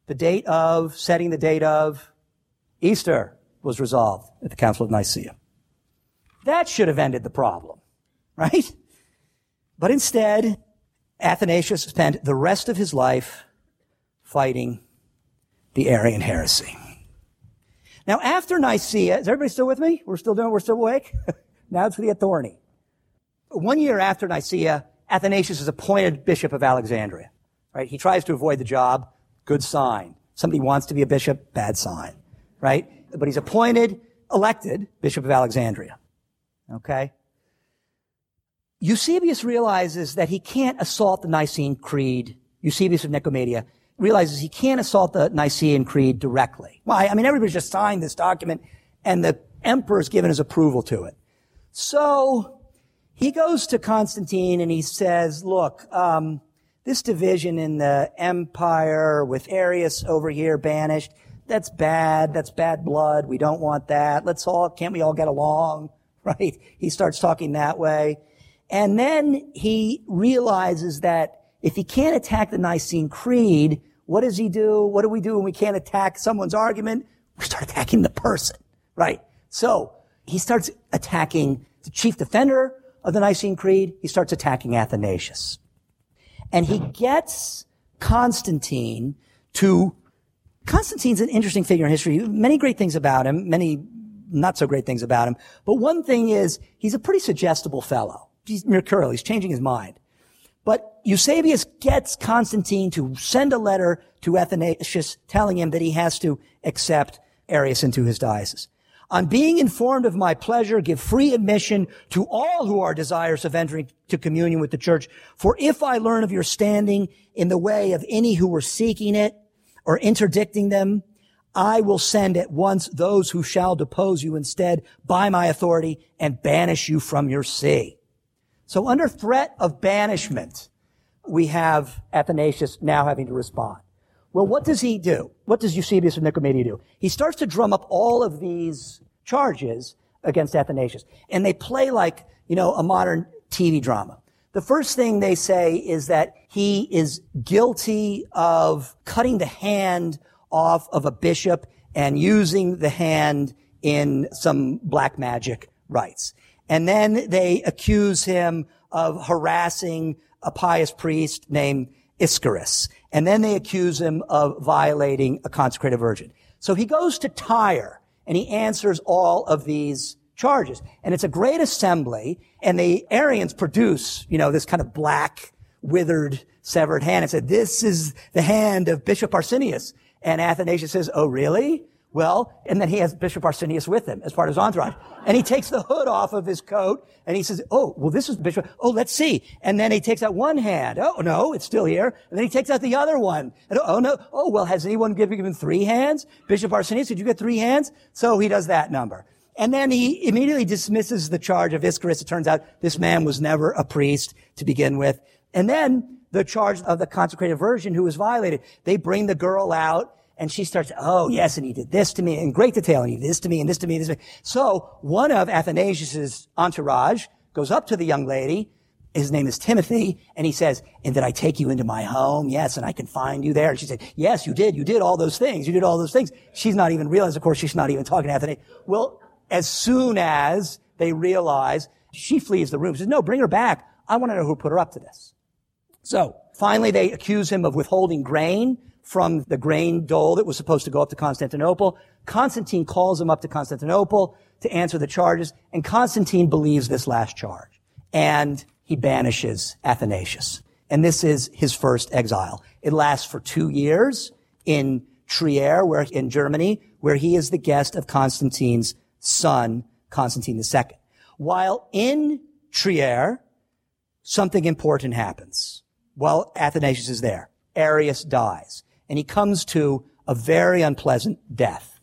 the date of, setting the date of Easter was resolved at the Council of Nicaea. That should have ended the problem, right? But instead, Athanasius spent the rest of his life fighting the Arian heresy. Now, after Nicaea, is everybody still with me? We're still doing, we're still awake? now it's get thorny. One year after Nicaea, Athanasius is appointed bishop of Alexandria. Right? He tries to avoid the job. Good sign. Somebody wants to be a bishop. Bad sign. Right? But he's appointed, elected bishop of Alexandria. Okay? Eusebius realizes that he can't assault the Nicene Creed. Eusebius of Nicomedia realizes he can't assault the Nicene Creed directly. Why? I mean, everybody's just signed this document and the emperor's given his approval to it. So he goes to Constantine and he says, look, um, this division in the empire with Arius over here banished, that's bad. That's bad blood. We don't want that. Let's all, can't we all get along? Right? He starts talking that way. And then he realizes that if he can't attack the Nicene Creed, what does he do? What do we do when we can't attack someone's argument? We start attacking the person, right? So he starts attacking the chief defender of the Nicene Creed. He starts attacking Athanasius. And he gets Constantine to, Constantine's an interesting figure in history. Many great things about him, many not so great things about him. But one thing is, he's a pretty suggestible fellow he's mercurial. He's changing his mind. But Eusebius gets Constantine to send a letter to Athanasius telling him that he has to accept Arius into his diocese. On being informed of my pleasure, give free admission to all who are desirous of entering to communion with the church. For if I learn of your standing in the way of any who were seeking it or interdicting them, I will send at once those who shall depose you instead by my authority and banish you from your see. So under threat of banishment, we have Athanasius now having to respond. Well, what does he do? What does Eusebius of Nicomedia do? He starts to drum up all of these charges against Athanasius. And they play like, you know, a modern TV drama. The first thing they say is that he is guilty of cutting the hand off of a bishop and using the hand in some black magic rites. And then they accuse him of harassing a pious priest named Ischyras. And then they accuse him of violating a consecrated virgin. So he goes to Tyre and he answers all of these charges. And it's a great assembly and the Arians produce, you know, this kind of black, withered, severed hand and said, this is the hand of Bishop Arsenius. And Athanasius says, oh, really? Well, and then he has Bishop Arsenius with him as part of his entourage. And he takes the hood off of his coat and he says, Oh, well, this is Bishop. Oh, let's see. And then he takes out one hand. Oh, no, it's still here. And then he takes out the other one. And, oh, no. Oh, well, has anyone given him three hands? Bishop Arsenius, did you get three hands? So he does that number. And then he immediately dismisses the charge of Ischyras. It turns out this man was never a priest to begin with. And then the charge of the consecrated virgin who was violated. They bring the girl out and she starts, oh yes, and he did this to me in great detail, and he did this to me, and this to me, and this to me. So one of Athanasius's entourage goes up to the young lady. His name is Timothy, and he says, and did I take you into my home? Yes, and I can find you there. And she said, yes, you did. You did all those things. You did all those things. She's not even realized, of course, she's not even talking to Athanasius. Well, as soon as they realize, she flees the room. She says, no, bring her back. I want to know who put her up to this. So finally, they accuse him of withholding grain from the grain dole that was supposed to go up to Constantinople. Constantine calls him up to Constantinople to answer the charges, and Constantine believes this last charge. And he banishes Athanasius. And this is his first exile. It lasts for two years in Trier, where, in Germany, where he is the guest of Constantine's son, Constantine II. While in Trier, something important happens. While Athanasius is there, Arius dies and he comes to a very unpleasant death.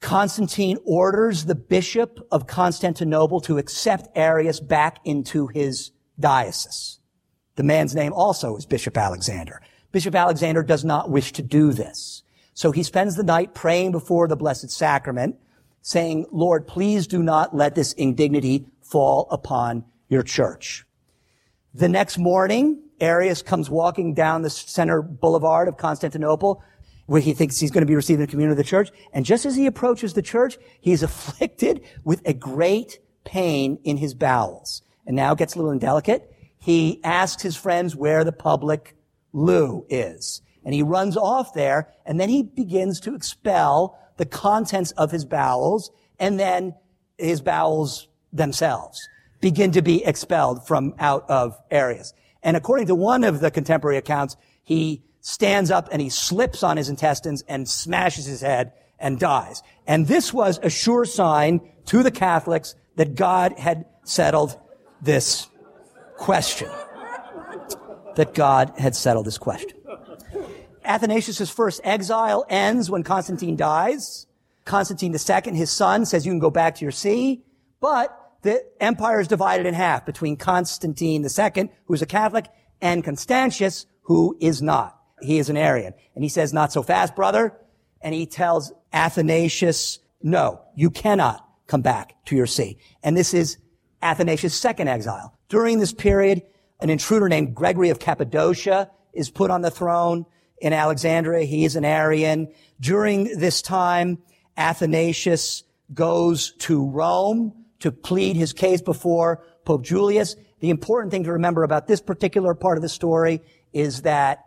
Constantine orders the bishop of Constantinople to accept Arius back into his diocese. The man's name also is Bishop Alexander. Bishop Alexander does not wish to do this. So he spends the night praying before the Blessed Sacrament, saying, Lord, please do not let this indignity fall upon your church. The next morning, Arius comes walking down the center boulevard of Constantinople where he thinks he's going to be receiving the communion of the church. And just as he approaches the church, he is afflicted with a great pain in his bowels. And now gets a little indelicate. He asks his friends where the public loo is. And he runs off there and then he begins to expel the contents of his bowels and then his bowels themselves begin to be expelled from out of Arius. And according to one of the contemporary accounts, he stands up and he slips on his intestines and smashes his head and dies. And this was a sure sign to the Catholics that God had settled this question. That God had settled this question. Athanasius' first exile ends when Constantine dies. Constantine II, his son, says you can go back to your see, but the empire is divided in half between Constantine II, who's a Catholic, and Constantius, who is not. He is an Arian. And he says, not so fast, brother. And he tells Athanasius, no, you cannot come back to your see. And this is Athanasius' second exile. During this period, an intruder named Gregory of Cappadocia is put on the throne in Alexandria. He is an Arian. During this time, Athanasius goes to Rome to plead his case before Pope Julius. The important thing to remember about this particular part of the story is that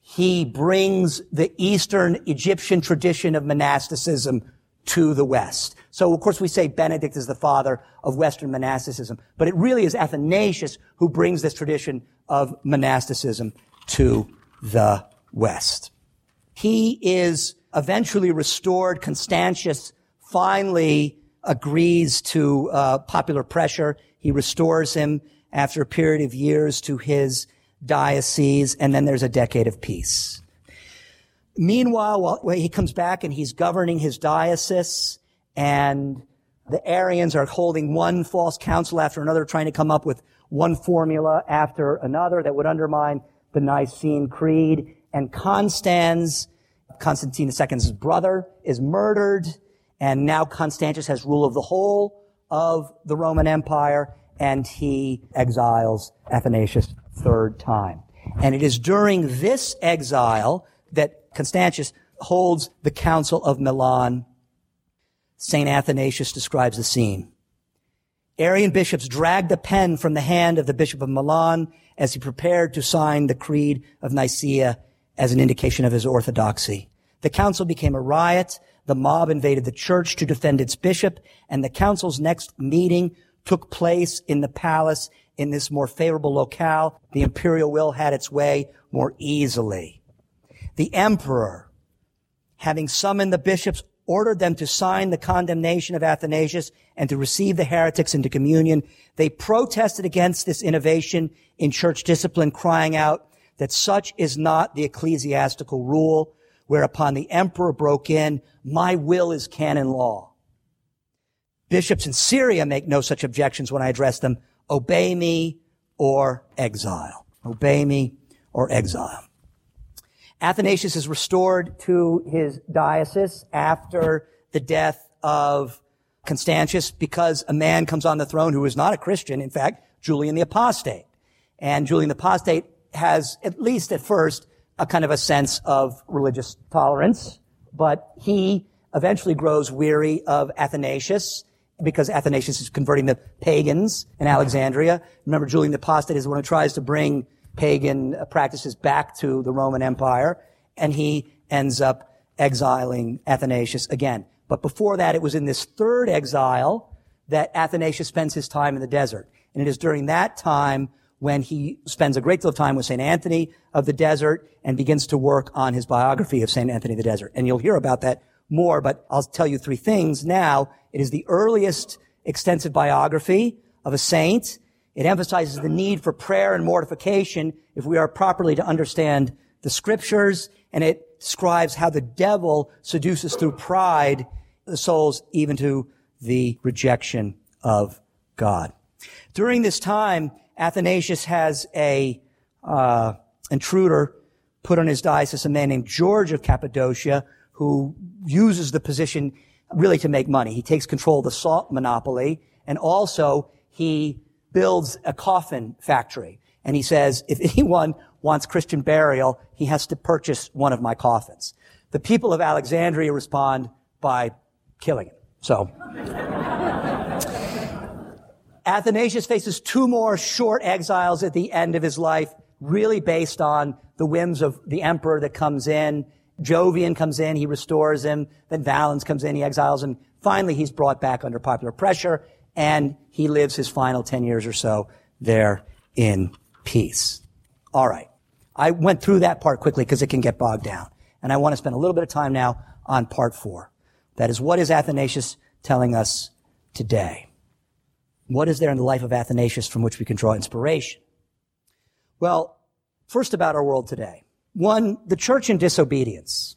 he brings the Eastern Egyptian tradition of monasticism to the West. So, of course, we say Benedict is the father of Western monasticism, but it really is Athanasius who brings this tradition of monasticism to the West. He is eventually restored. Constantius finally agrees to uh, popular pressure. He restores him after a period of years to his diocese, and then there's a decade of peace. Meanwhile, while he comes back and he's governing his diocese, and the Arians are holding one false council after another, trying to come up with one formula after another that would undermine the Nicene Creed. And Constans, Constantine II's brother, is murdered. And now Constantius has rule of the whole of the Roman Empire, and he exiles Athanasius third time. And it is during this exile that Constantius holds the Council of Milan. St. Athanasius describes the scene. Arian bishops dragged the pen from the hand of the Bishop of Milan as he prepared to sign the Creed of Nicaea as an indication of his orthodoxy. The council became a riot. The mob invaded the church to defend its bishop, and the council's next meeting took place in the palace in this more favorable locale. The imperial will had its way more easily. The emperor having summoned the bishops, ordered them to sign the condemnation of Athanasius and to receive the heretics into communion. They protested against this innovation in church discipline, crying out that such is not the ecclesiastical rule, whereupon the emperor broke in, my will is canon law. Bishops in Syria make no such objections when I address them. Obey me or exile. Obey me or exile. Athanasius is restored to his diocese after the death of Constantius because a man comes on the throne who is not a Christian, in fact, Julian the Apostate. And Julian the Apostate has, at least at first, a kind of a sense of religious tolerance, but he eventually grows weary of Athanasius because Athanasius is converting the pagans in Alexandria. Remember, Julian the Apostate is the one who tries to bring pagan practices back to the Roman Empire, and he ends up exiling Athanasius again. But before that, it was in this third exile that Athanasius spends his time in the desert. And it is during that time when he spends a great deal of time with St. Anthony of the Desert and begins to work on his biography of St. Anthony of the Desert. And you'll hear about that more, but I'll tell you three things now. It is the earliest extensive biography of a saint. It emphasizes the need for prayer and mortification if we are properly to understand the scriptures, and it describes how the devil seduces through pride the souls even to the rejection of God. During this time, Athanasius has a uh, intruder put on his diocese, a man named George of Cappadocia, who uses the position really to make money. He takes control of the salt monopoly, and also he builds a coffin factory. And he says, if anyone wants Christian burial, he has to purchase one of my coffins. The people of Alexandria respond by killing him. So. Athanasius faces two more short exiles at the end of his life, really based on the whims of the emperor that comes in. Jovian comes in, he restores him. Then Valens comes in, he exiles him. Finally, he's brought back under popular pressure, and he lives his final 10 years or so there in peace. All right. I went through that part quickly because it can get bogged down. And I want to spend a little bit of time now on part four. That is, what is Athanasius telling us today? What is there in the life of Athanasius from which we can draw inspiration? Well, first about our world today. One, the church in disobedience.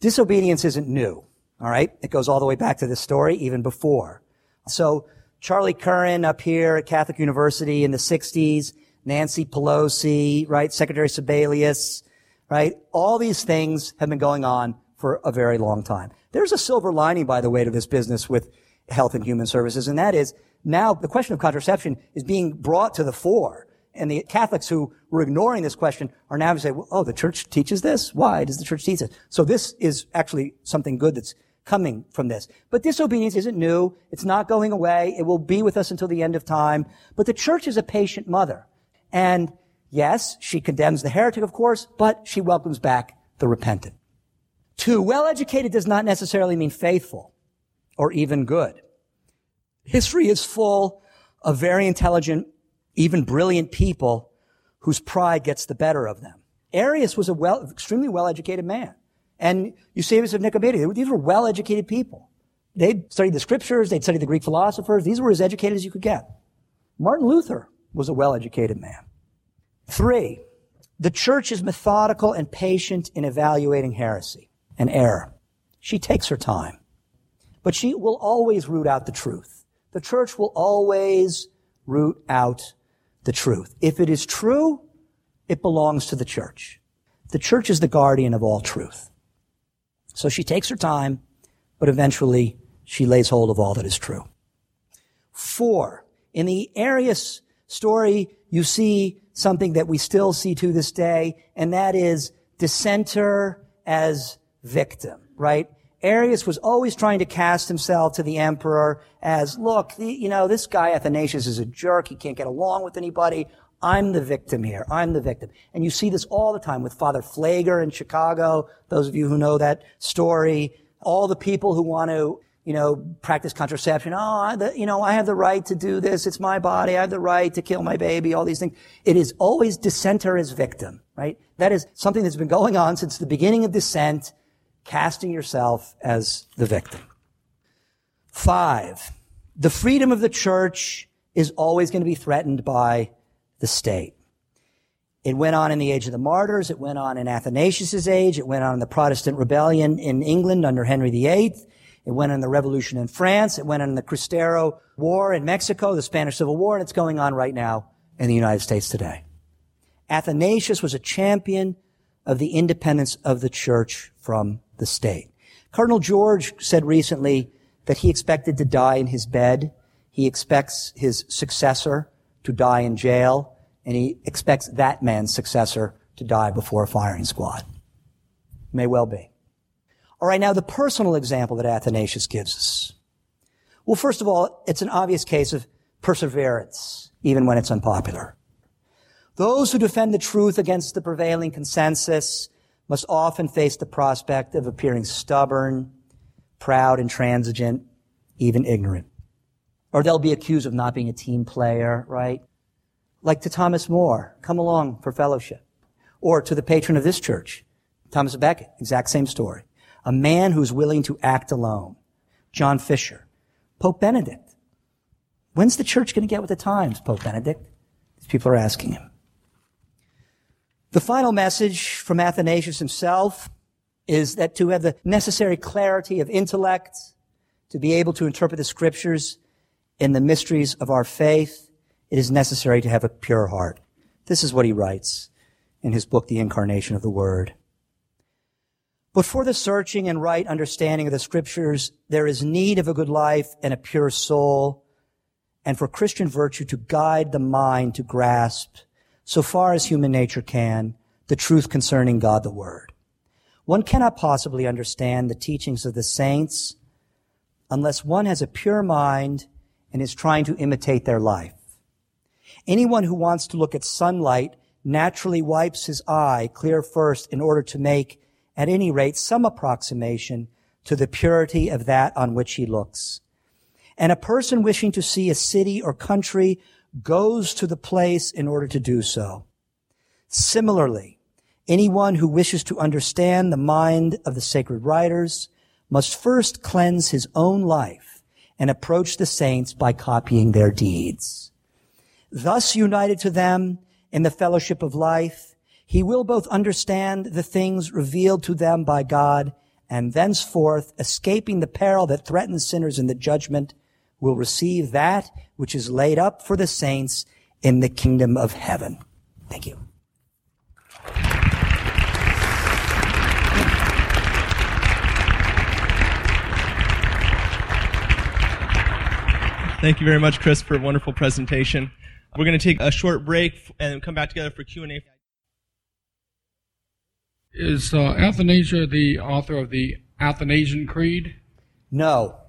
Disobedience isn't new. All right. It goes all the way back to this story, even before. So Charlie Curran up here at Catholic University in the 60s, Nancy Pelosi, right? Secretary Sebelius, right? All these things have been going on for a very long time. There's a silver lining, by the way, to this business with health and human services, and that is now the question of contraception is being brought to the fore. And the Catholics who were ignoring this question are now saying, well, oh, the church teaches this? Why does the church teach this? So this is actually something good that's coming from this. But disobedience isn't new. It's not going away. It will be with us until the end of time. But the church is a patient mother. And yes, she condemns the heretic, of course, but she welcomes back the repentant. Two, well educated does not necessarily mean faithful or even good. History is full of very intelligent, even brilliant people whose pride gets the better of them. Arius was a well, extremely well-educated man. And Eusebius of Nicomedia, these were well-educated people. They'd studied the scriptures, they'd studied the Greek philosophers. These were as educated as you could get. Martin Luther was a well-educated man. Three, the church is methodical and patient in evaluating heresy and error. She takes her time, but she will always root out the truth. The church will always root out the truth. If it is true, it belongs to the church. The church is the guardian of all truth. So she takes her time, but eventually she lays hold of all that is true. Four, in the Arius story, you see something that we still see to this day, and that is dissenter as victim, right? Arius was always trying to cast himself to the emperor as, look, the, you know, this guy Athanasius is a jerk. He can't get along with anybody. I'm the victim here. I'm the victim. And you see this all the time with Father Pfleger in Chicago. Those of you who know that story, all the people who want to, you know, practice contraception. Oh, I, the, you know, I have the right to do this. It's my body. I have the right to kill my baby. All these things. It is always dissenter as victim, right? That is something that's been going on since the beginning of dissent casting yourself as the victim. Five, the freedom of the church is always going to be threatened by the state. It went on in the age of the martyrs. It went on in Athanasius's age. It went on in the Protestant rebellion in England under Henry VIII. It went on in the revolution in France. It went on in the Cristero War in Mexico, the Spanish Civil War, and it's going on right now in the United States today. Athanasius was a champion of the independence of the church from the state. Cardinal George said recently that he expected to die in his bed. He expects his successor to die in jail, and he expects that man's successor to die before a firing squad. May well be. All right, now the personal example that Athanasius gives us. Well, first of all, it's an obvious case of perseverance, even when it's unpopular. Those who defend the truth against the prevailing consensus must often face the prospect of appearing stubborn, proud, intransigent, even ignorant. Or they'll be accused of not being a team player, right? Like to Thomas More, come along for fellowship. Or to the patron of this church, Thomas Becket, exact same story. A man who's willing to act alone. John Fisher. Pope Benedict. When's the church going to get with the times, Pope Benedict? These people are asking him. The final message from Athanasius himself is that to have the necessary clarity of intellect, to be able to interpret the scriptures in the mysteries of our faith, it is necessary to have a pure heart. This is what he writes in his book, The Incarnation of the Word. But for the searching and right understanding of the scriptures, there is need of a good life and a pure soul, and for Christian virtue to guide the mind to grasp so far as human nature can, the truth concerning God the Word. One cannot possibly understand the teachings of the saints unless one has a pure mind and is trying to imitate their life. Anyone who wants to look at sunlight naturally wipes his eye clear first in order to make, at any rate, some approximation to the purity of that on which he looks. And a person wishing to see a city or country goes to the place in order to do so. Similarly, anyone who wishes to understand the mind of the sacred writers must first cleanse his own life and approach the saints by copying their deeds. Thus united to them in the fellowship of life, he will both understand the things revealed to them by God and thenceforth, escaping the peril that threatens sinners in the judgment, will receive that which is laid up for the saints in the kingdom of heaven. Thank you. Thank you very much, Chris, for a wonderful presentation. We're going to take a short break and come back together for Q&A. Is uh, Athanasius the author of the Athanasian Creed? No.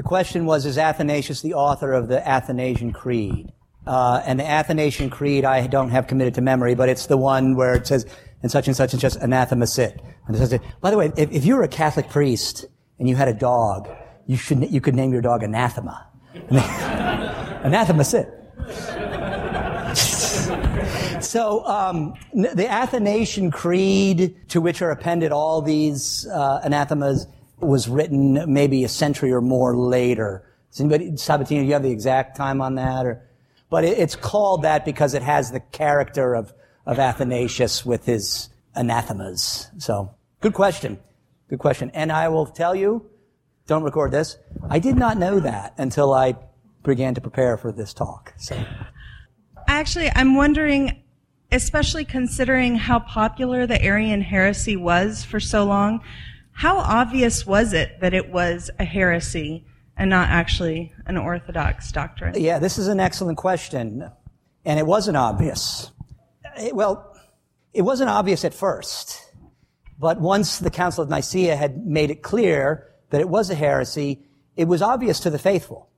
The question was, is Athanasius the author of the Athanasian Creed? Uh, and the Athanasian Creed I don't have committed to memory, but it's the one where it says, and such and such and just anathema sit. And it says, by the way, if, if you were a Catholic priest and you had a dog, you should, you could name your dog anathema. anathema sit. so um, the Athanasian Creed, to which are appended all these uh, anathemas, was written maybe a century or more later. Does anybody, Sabatino, do you have the exact time on that? Or, but it, it's called that because it has the character of, of Athanasius with his anathemas. So, good question. Good question. And I will tell you, don't record this, I did not know that until I began to prepare for this talk. So. Actually, I'm wondering, especially considering how popular the Arian heresy was for so long, how obvious was it that it was a heresy and not actually an orthodox doctrine? Yeah, this is an excellent question. And it wasn't obvious. It, well, it wasn't obvious at first. But once the Council of Nicaea had made it clear that it was a heresy, it was obvious to the faithful.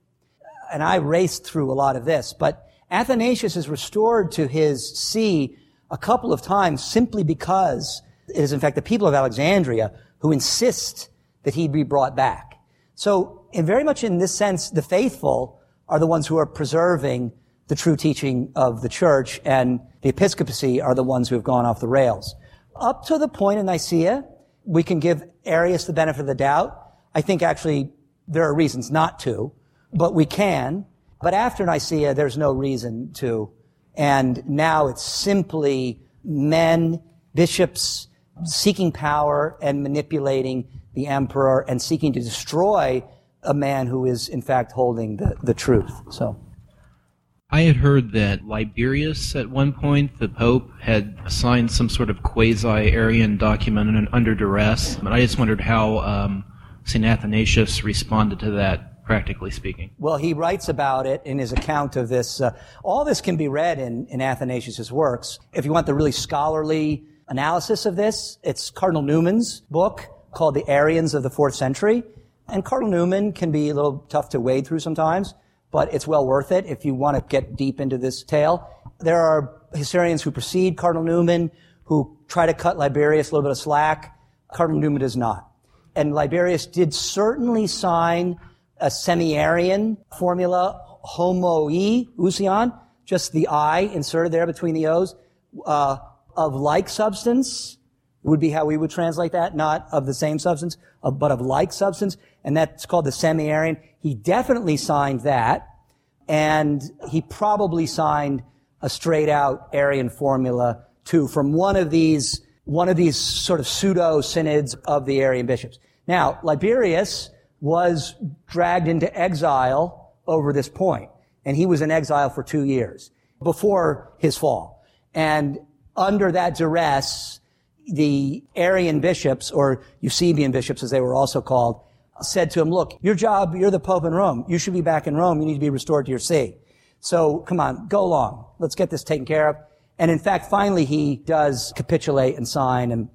And I raced through a lot of this, but Athanasius is restored to his see a couple of times simply because it is in fact the people of Alexandria who insist that he be brought back. So, in very much in this sense, the faithful are the ones who are preserving the true teaching of the church, and the episcopacy are the ones who have gone off the rails. Up to the point of Nicaea, we can give Arius the benefit of the doubt. I think actually there are reasons not to, but we can. But after Nicaea, there's no reason to. And now it's simply men, bishops, seeking power and manipulating the emperor and seeking to destroy a man who is in fact holding the, the truth. So. I had heard that Liberius, at one point, the Pope, had signed some sort of quasi-Arian document under duress. But I just wondered how um, St. Athanasius responded to that, practically speaking. Well, he writes about it in his account of this. Uh, all this can be read in, in Athanasius' works. If you want the really scholarly analysis of this, it's Cardinal Newman's book called The Arians of the Fourth Century. And Cardinal Newman can be a little tough to wade through sometimes but it's well worth it if you want to get deep into this tale. There are historians who precede Cardinal Newman who try to cut Liberius a little bit of slack. Cardinal Newman does not. And Liberius did certainly sign a semi-Arian formula, homo e, ousion, just the I inserted there between the O's, uh, of like substance, would be how we would translate that, not of the same substance, but of like substance, and that's called the semi-Arian. He definitely signed that, and he probably signed a straight out Arian formula too from one of these, one of these sort of pseudo synods of the Arian bishops. Now, Liberius was dragged into exile over this point, and he was in exile for two years before his fall. And under that duress, the Arian bishops, or Eusebian bishops as they were also called, said to him, look, your job, you're the Pope in Rome. You should be back in Rome. You need to be restored to your see. So come on, go along. Let's get this taken care of. And in fact, finally he does capitulate and sign. And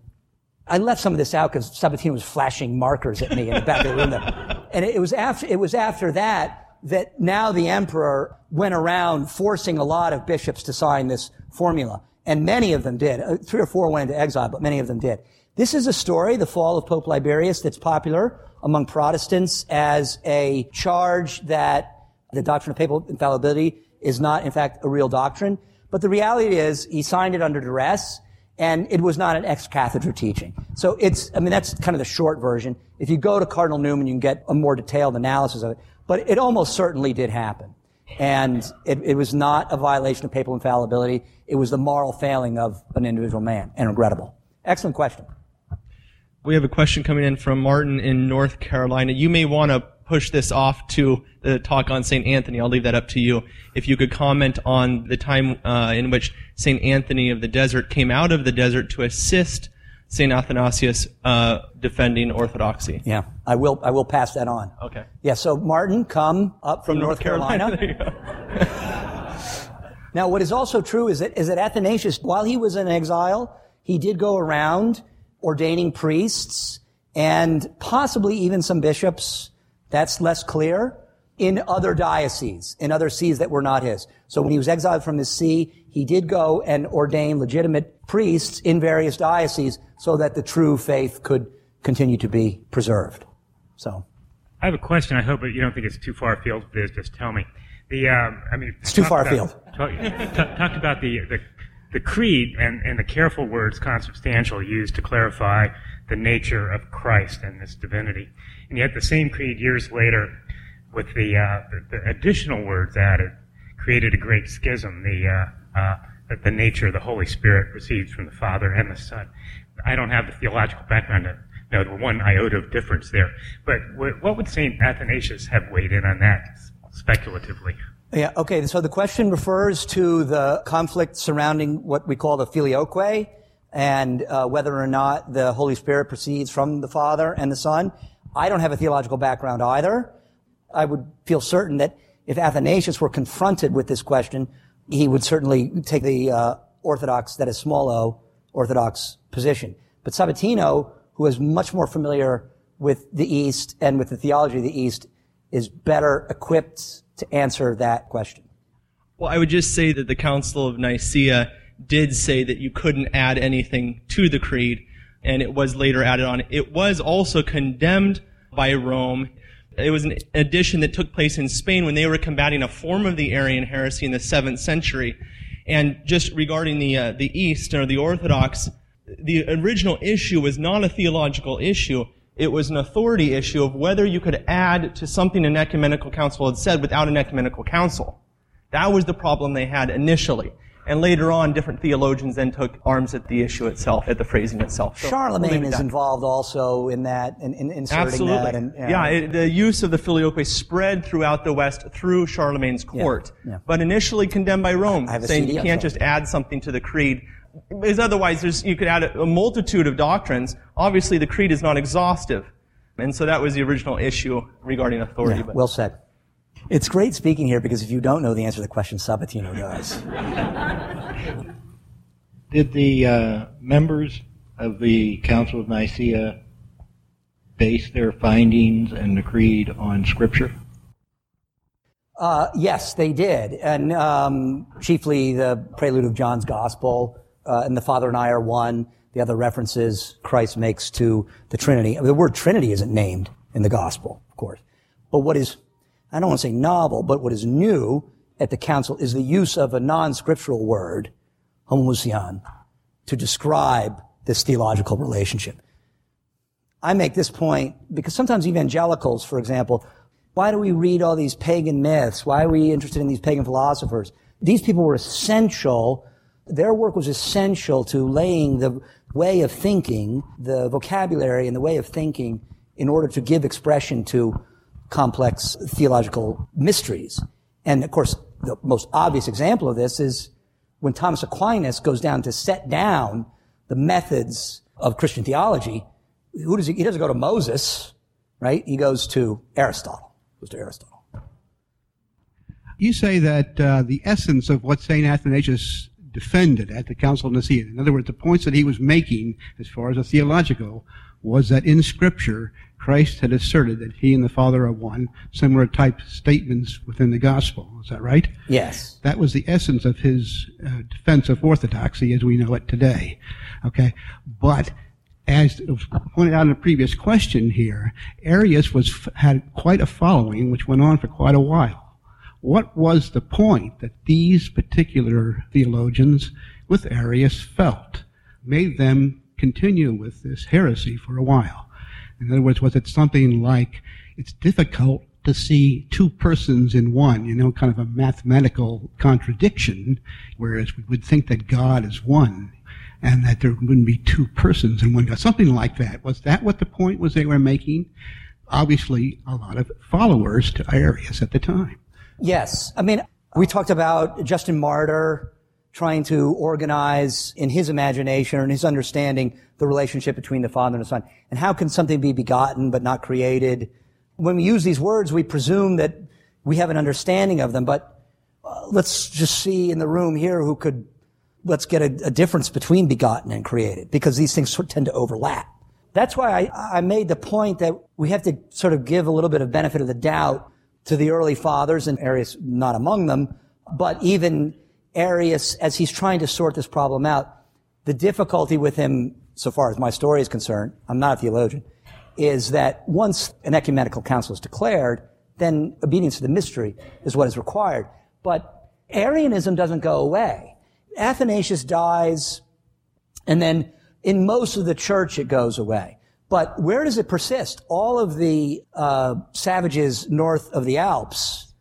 I left some of this out because Sabatino was flashing markers at me in the back of the room. And it was after, it was after that that now the emperor went around forcing a lot of bishops to sign this formula. And many of them did. Uh, three or four went into exile, but many of them did. This is a story, the fall of Pope Liberius, that's popular among Protestants as a charge that the doctrine of papal infallibility is not, in fact, a real doctrine. But the reality is he signed it under duress and it was not an ex-cathedra teaching. So it's, I mean, that's kind of the short version. If you go to Cardinal Newman, you can get a more detailed analysis of it. But it almost certainly did happen. And it, it was not a violation of papal infallibility. It was the moral failing of an individual man and regrettable. Excellent question. We have a question coming in from Martin in North Carolina. You may want to push this off to the talk on St. Anthony. I'll leave that up to you. If you could comment on the time uh, in which St. Anthony of the Desert came out of the desert to assist St. Athanasius uh, defending orthodoxy. Yeah, I will. I will pass that on. Okay. Yeah. So Martin, come up from, from North, North, Carolina. Carolina. now, what is also true is that is that Athanasius, while he was in exile, he did go around ordaining priests and possibly even some bishops. That's less clear in other dioceses, in other sees that were not his. So when he was exiled from his see, he did go and ordain legitimate priests in various dioceses so that the true faith could continue to be preserved. So. I have a question. I hope you don't think it's too far afield for this. Just tell me. The, um, I mean, it's too far about, afield. Talk, talked about the, the the creed and, and the careful words consubstantial used to clarify the nature of Christ and this divinity. And yet the same creed years later, with the, uh, the, the, additional words added, created a great schism. The, uh, uh, that the nature of the Holy Spirit proceeds from the Father and the Son. I don't have the theological background to know the one iota of difference there. But what would St. Athanasius have weighed in on that speculatively? Yeah, okay. So the question refers to the conflict surrounding what we call the filioque and uh, whether or not the Holy Spirit proceeds from the Father and the Son. I don't have a theological background either. I would feel certain that if Athanasius were confronted with this question, he would certainly take the uh, Orthodox, that is small o, Orthodox position. But Sabatino, who is much more familiar with the East and with the theology of the East, is better equipped to answer that question? Well, I would just say that the Council of Nicaea did say that you couldn't add anything to the creed, and it was later added on. It was also condemned by Rome. It was an addition that took place in Spain when they were combating a form of the Arian heresy in the seventh century. And just regarding the uh, the East or the Orthodox, the original issue was not a theological issue. It was an authority issue of whether you could add to something an ecumenical council had said without an ecumenical council. That was the problem they had initially. And later on, different theologians then took arms at the issue itself, at the phrasing itself. So Charlemagne we'll is involved also in that, in, in inserting Absolutely. that. And, yeah, it, the use of the filioque spread throughout the West through Charlemagne's court, yeah, yeah. but initially condemned by Rome, saying CD you can't just add something to the creed. Because otherwise, there's, you could add a, a multitude of doctrines. Obviously, the creed is not exhaustive. And so that was the original issue regarding authority. Yeah, well said. It's great speaking here because if you don't know the answer to the question, Sabatino does. Did the uh, members of the Council of Nicaea base their findings and the creed on Scripture? Uh, yes, they did, and um, chiefly the prelude of John's Gospel uh, and the Father and I are one. The other references Christ makes to the Trinity. I mean, the word Trinity isn't named in the Gospel, of course, but what is I don't want to say novel, but what is new at the council is the use of a non-scriptural word, homoousion, to describe this theological relationship. I make this point because sometimes evangelicals, for example, why do we read all these pagan myths? Why are we interested in these pagan philosophers? These people were essential. Their work was essential to laying the way of thinking, the vocabulary and the way of thinking in order to give expression to complex theological mysteries. And of course, the most obvious example of this is when Thomas Aquinas goes down to set down the methods of Christian theology. Who does he, he doesn't go to Moses, right? He goes to Aristotle. Goes to Aristotle. You say that uh, the essence of what St. Athanasius defended at the Council of Nicaea, in other words, the points that he was making as far as a theological, was that in Scripture Christ had asserted that he and the Father are one, similar type statements within the gospel. Is that right? Yes. That was the essence of his uh, defense of orthodoxy as we know it today. Okay. But as pointed out in a previous question here, Arius was, had quite a following which went on for quite a while. What was the point that these particular theologians with Arius felt made them continue with this heresy for a while? In other words, was it something like it's difficult to see two persons in one, you know, kind of a mathematical contradiction, whereas we would think that God is one and that there wouldn't be two persons in one God. Something like that. Was that what the point was they were making? Obviously, a lot of followers to Arius at the time. Yes. I mean, we talked about Justin Martyr trying to organize in his imagination or in his understanding the relationship between the Father and the Son. And how can something be begotten but not created? When we use these words, we presume that we have an understanding of them, but uh, let's just see in the room here who could, let's get a, a difference between begotten and created, because these things tend to overlap. That's why I, I made the point that we have to sort of give a little bit of benefit of the doubt to the early fathers, and Arius not among them, but even Arius, as he's trying to sort this problem out, the difficulty with him so far as my story is concerned, I'm not a theologian, is that once an ecumenical council is declared, then obedience to the mystery is what is required. But Arianism doesn't go away. Athanasius dies, and then in most of the church it goes away. But where does it persist? All of the uh, savages north of the Alps,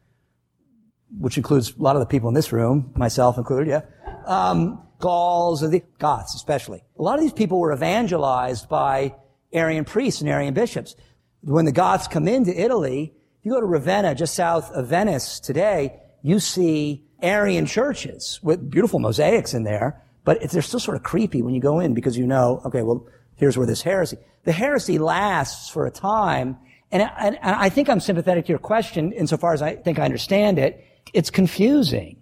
which includes a lot of the people in this room, myself included, yeah, um, Gauls, or the Goths especially. A lot of these people were evangelized by Arian priests and Arian bishops. When the Goths come into Italy, if you go to Ravenna, just south of Venice today, you see Arian churches with beautiful mosaics in there, but they're still sort of creepy when you go in because you know, okay, well, here's where this heresy. The heresy lasts for a time, and, and, and I think I'm sympathetic to your question insofar as I think I understand it. It's confusing.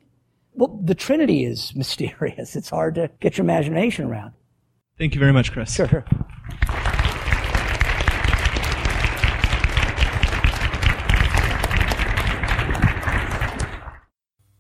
Well, the Trinity is mysterious. It's hard to get your imagination around. Thank you very much, Chris. Sure.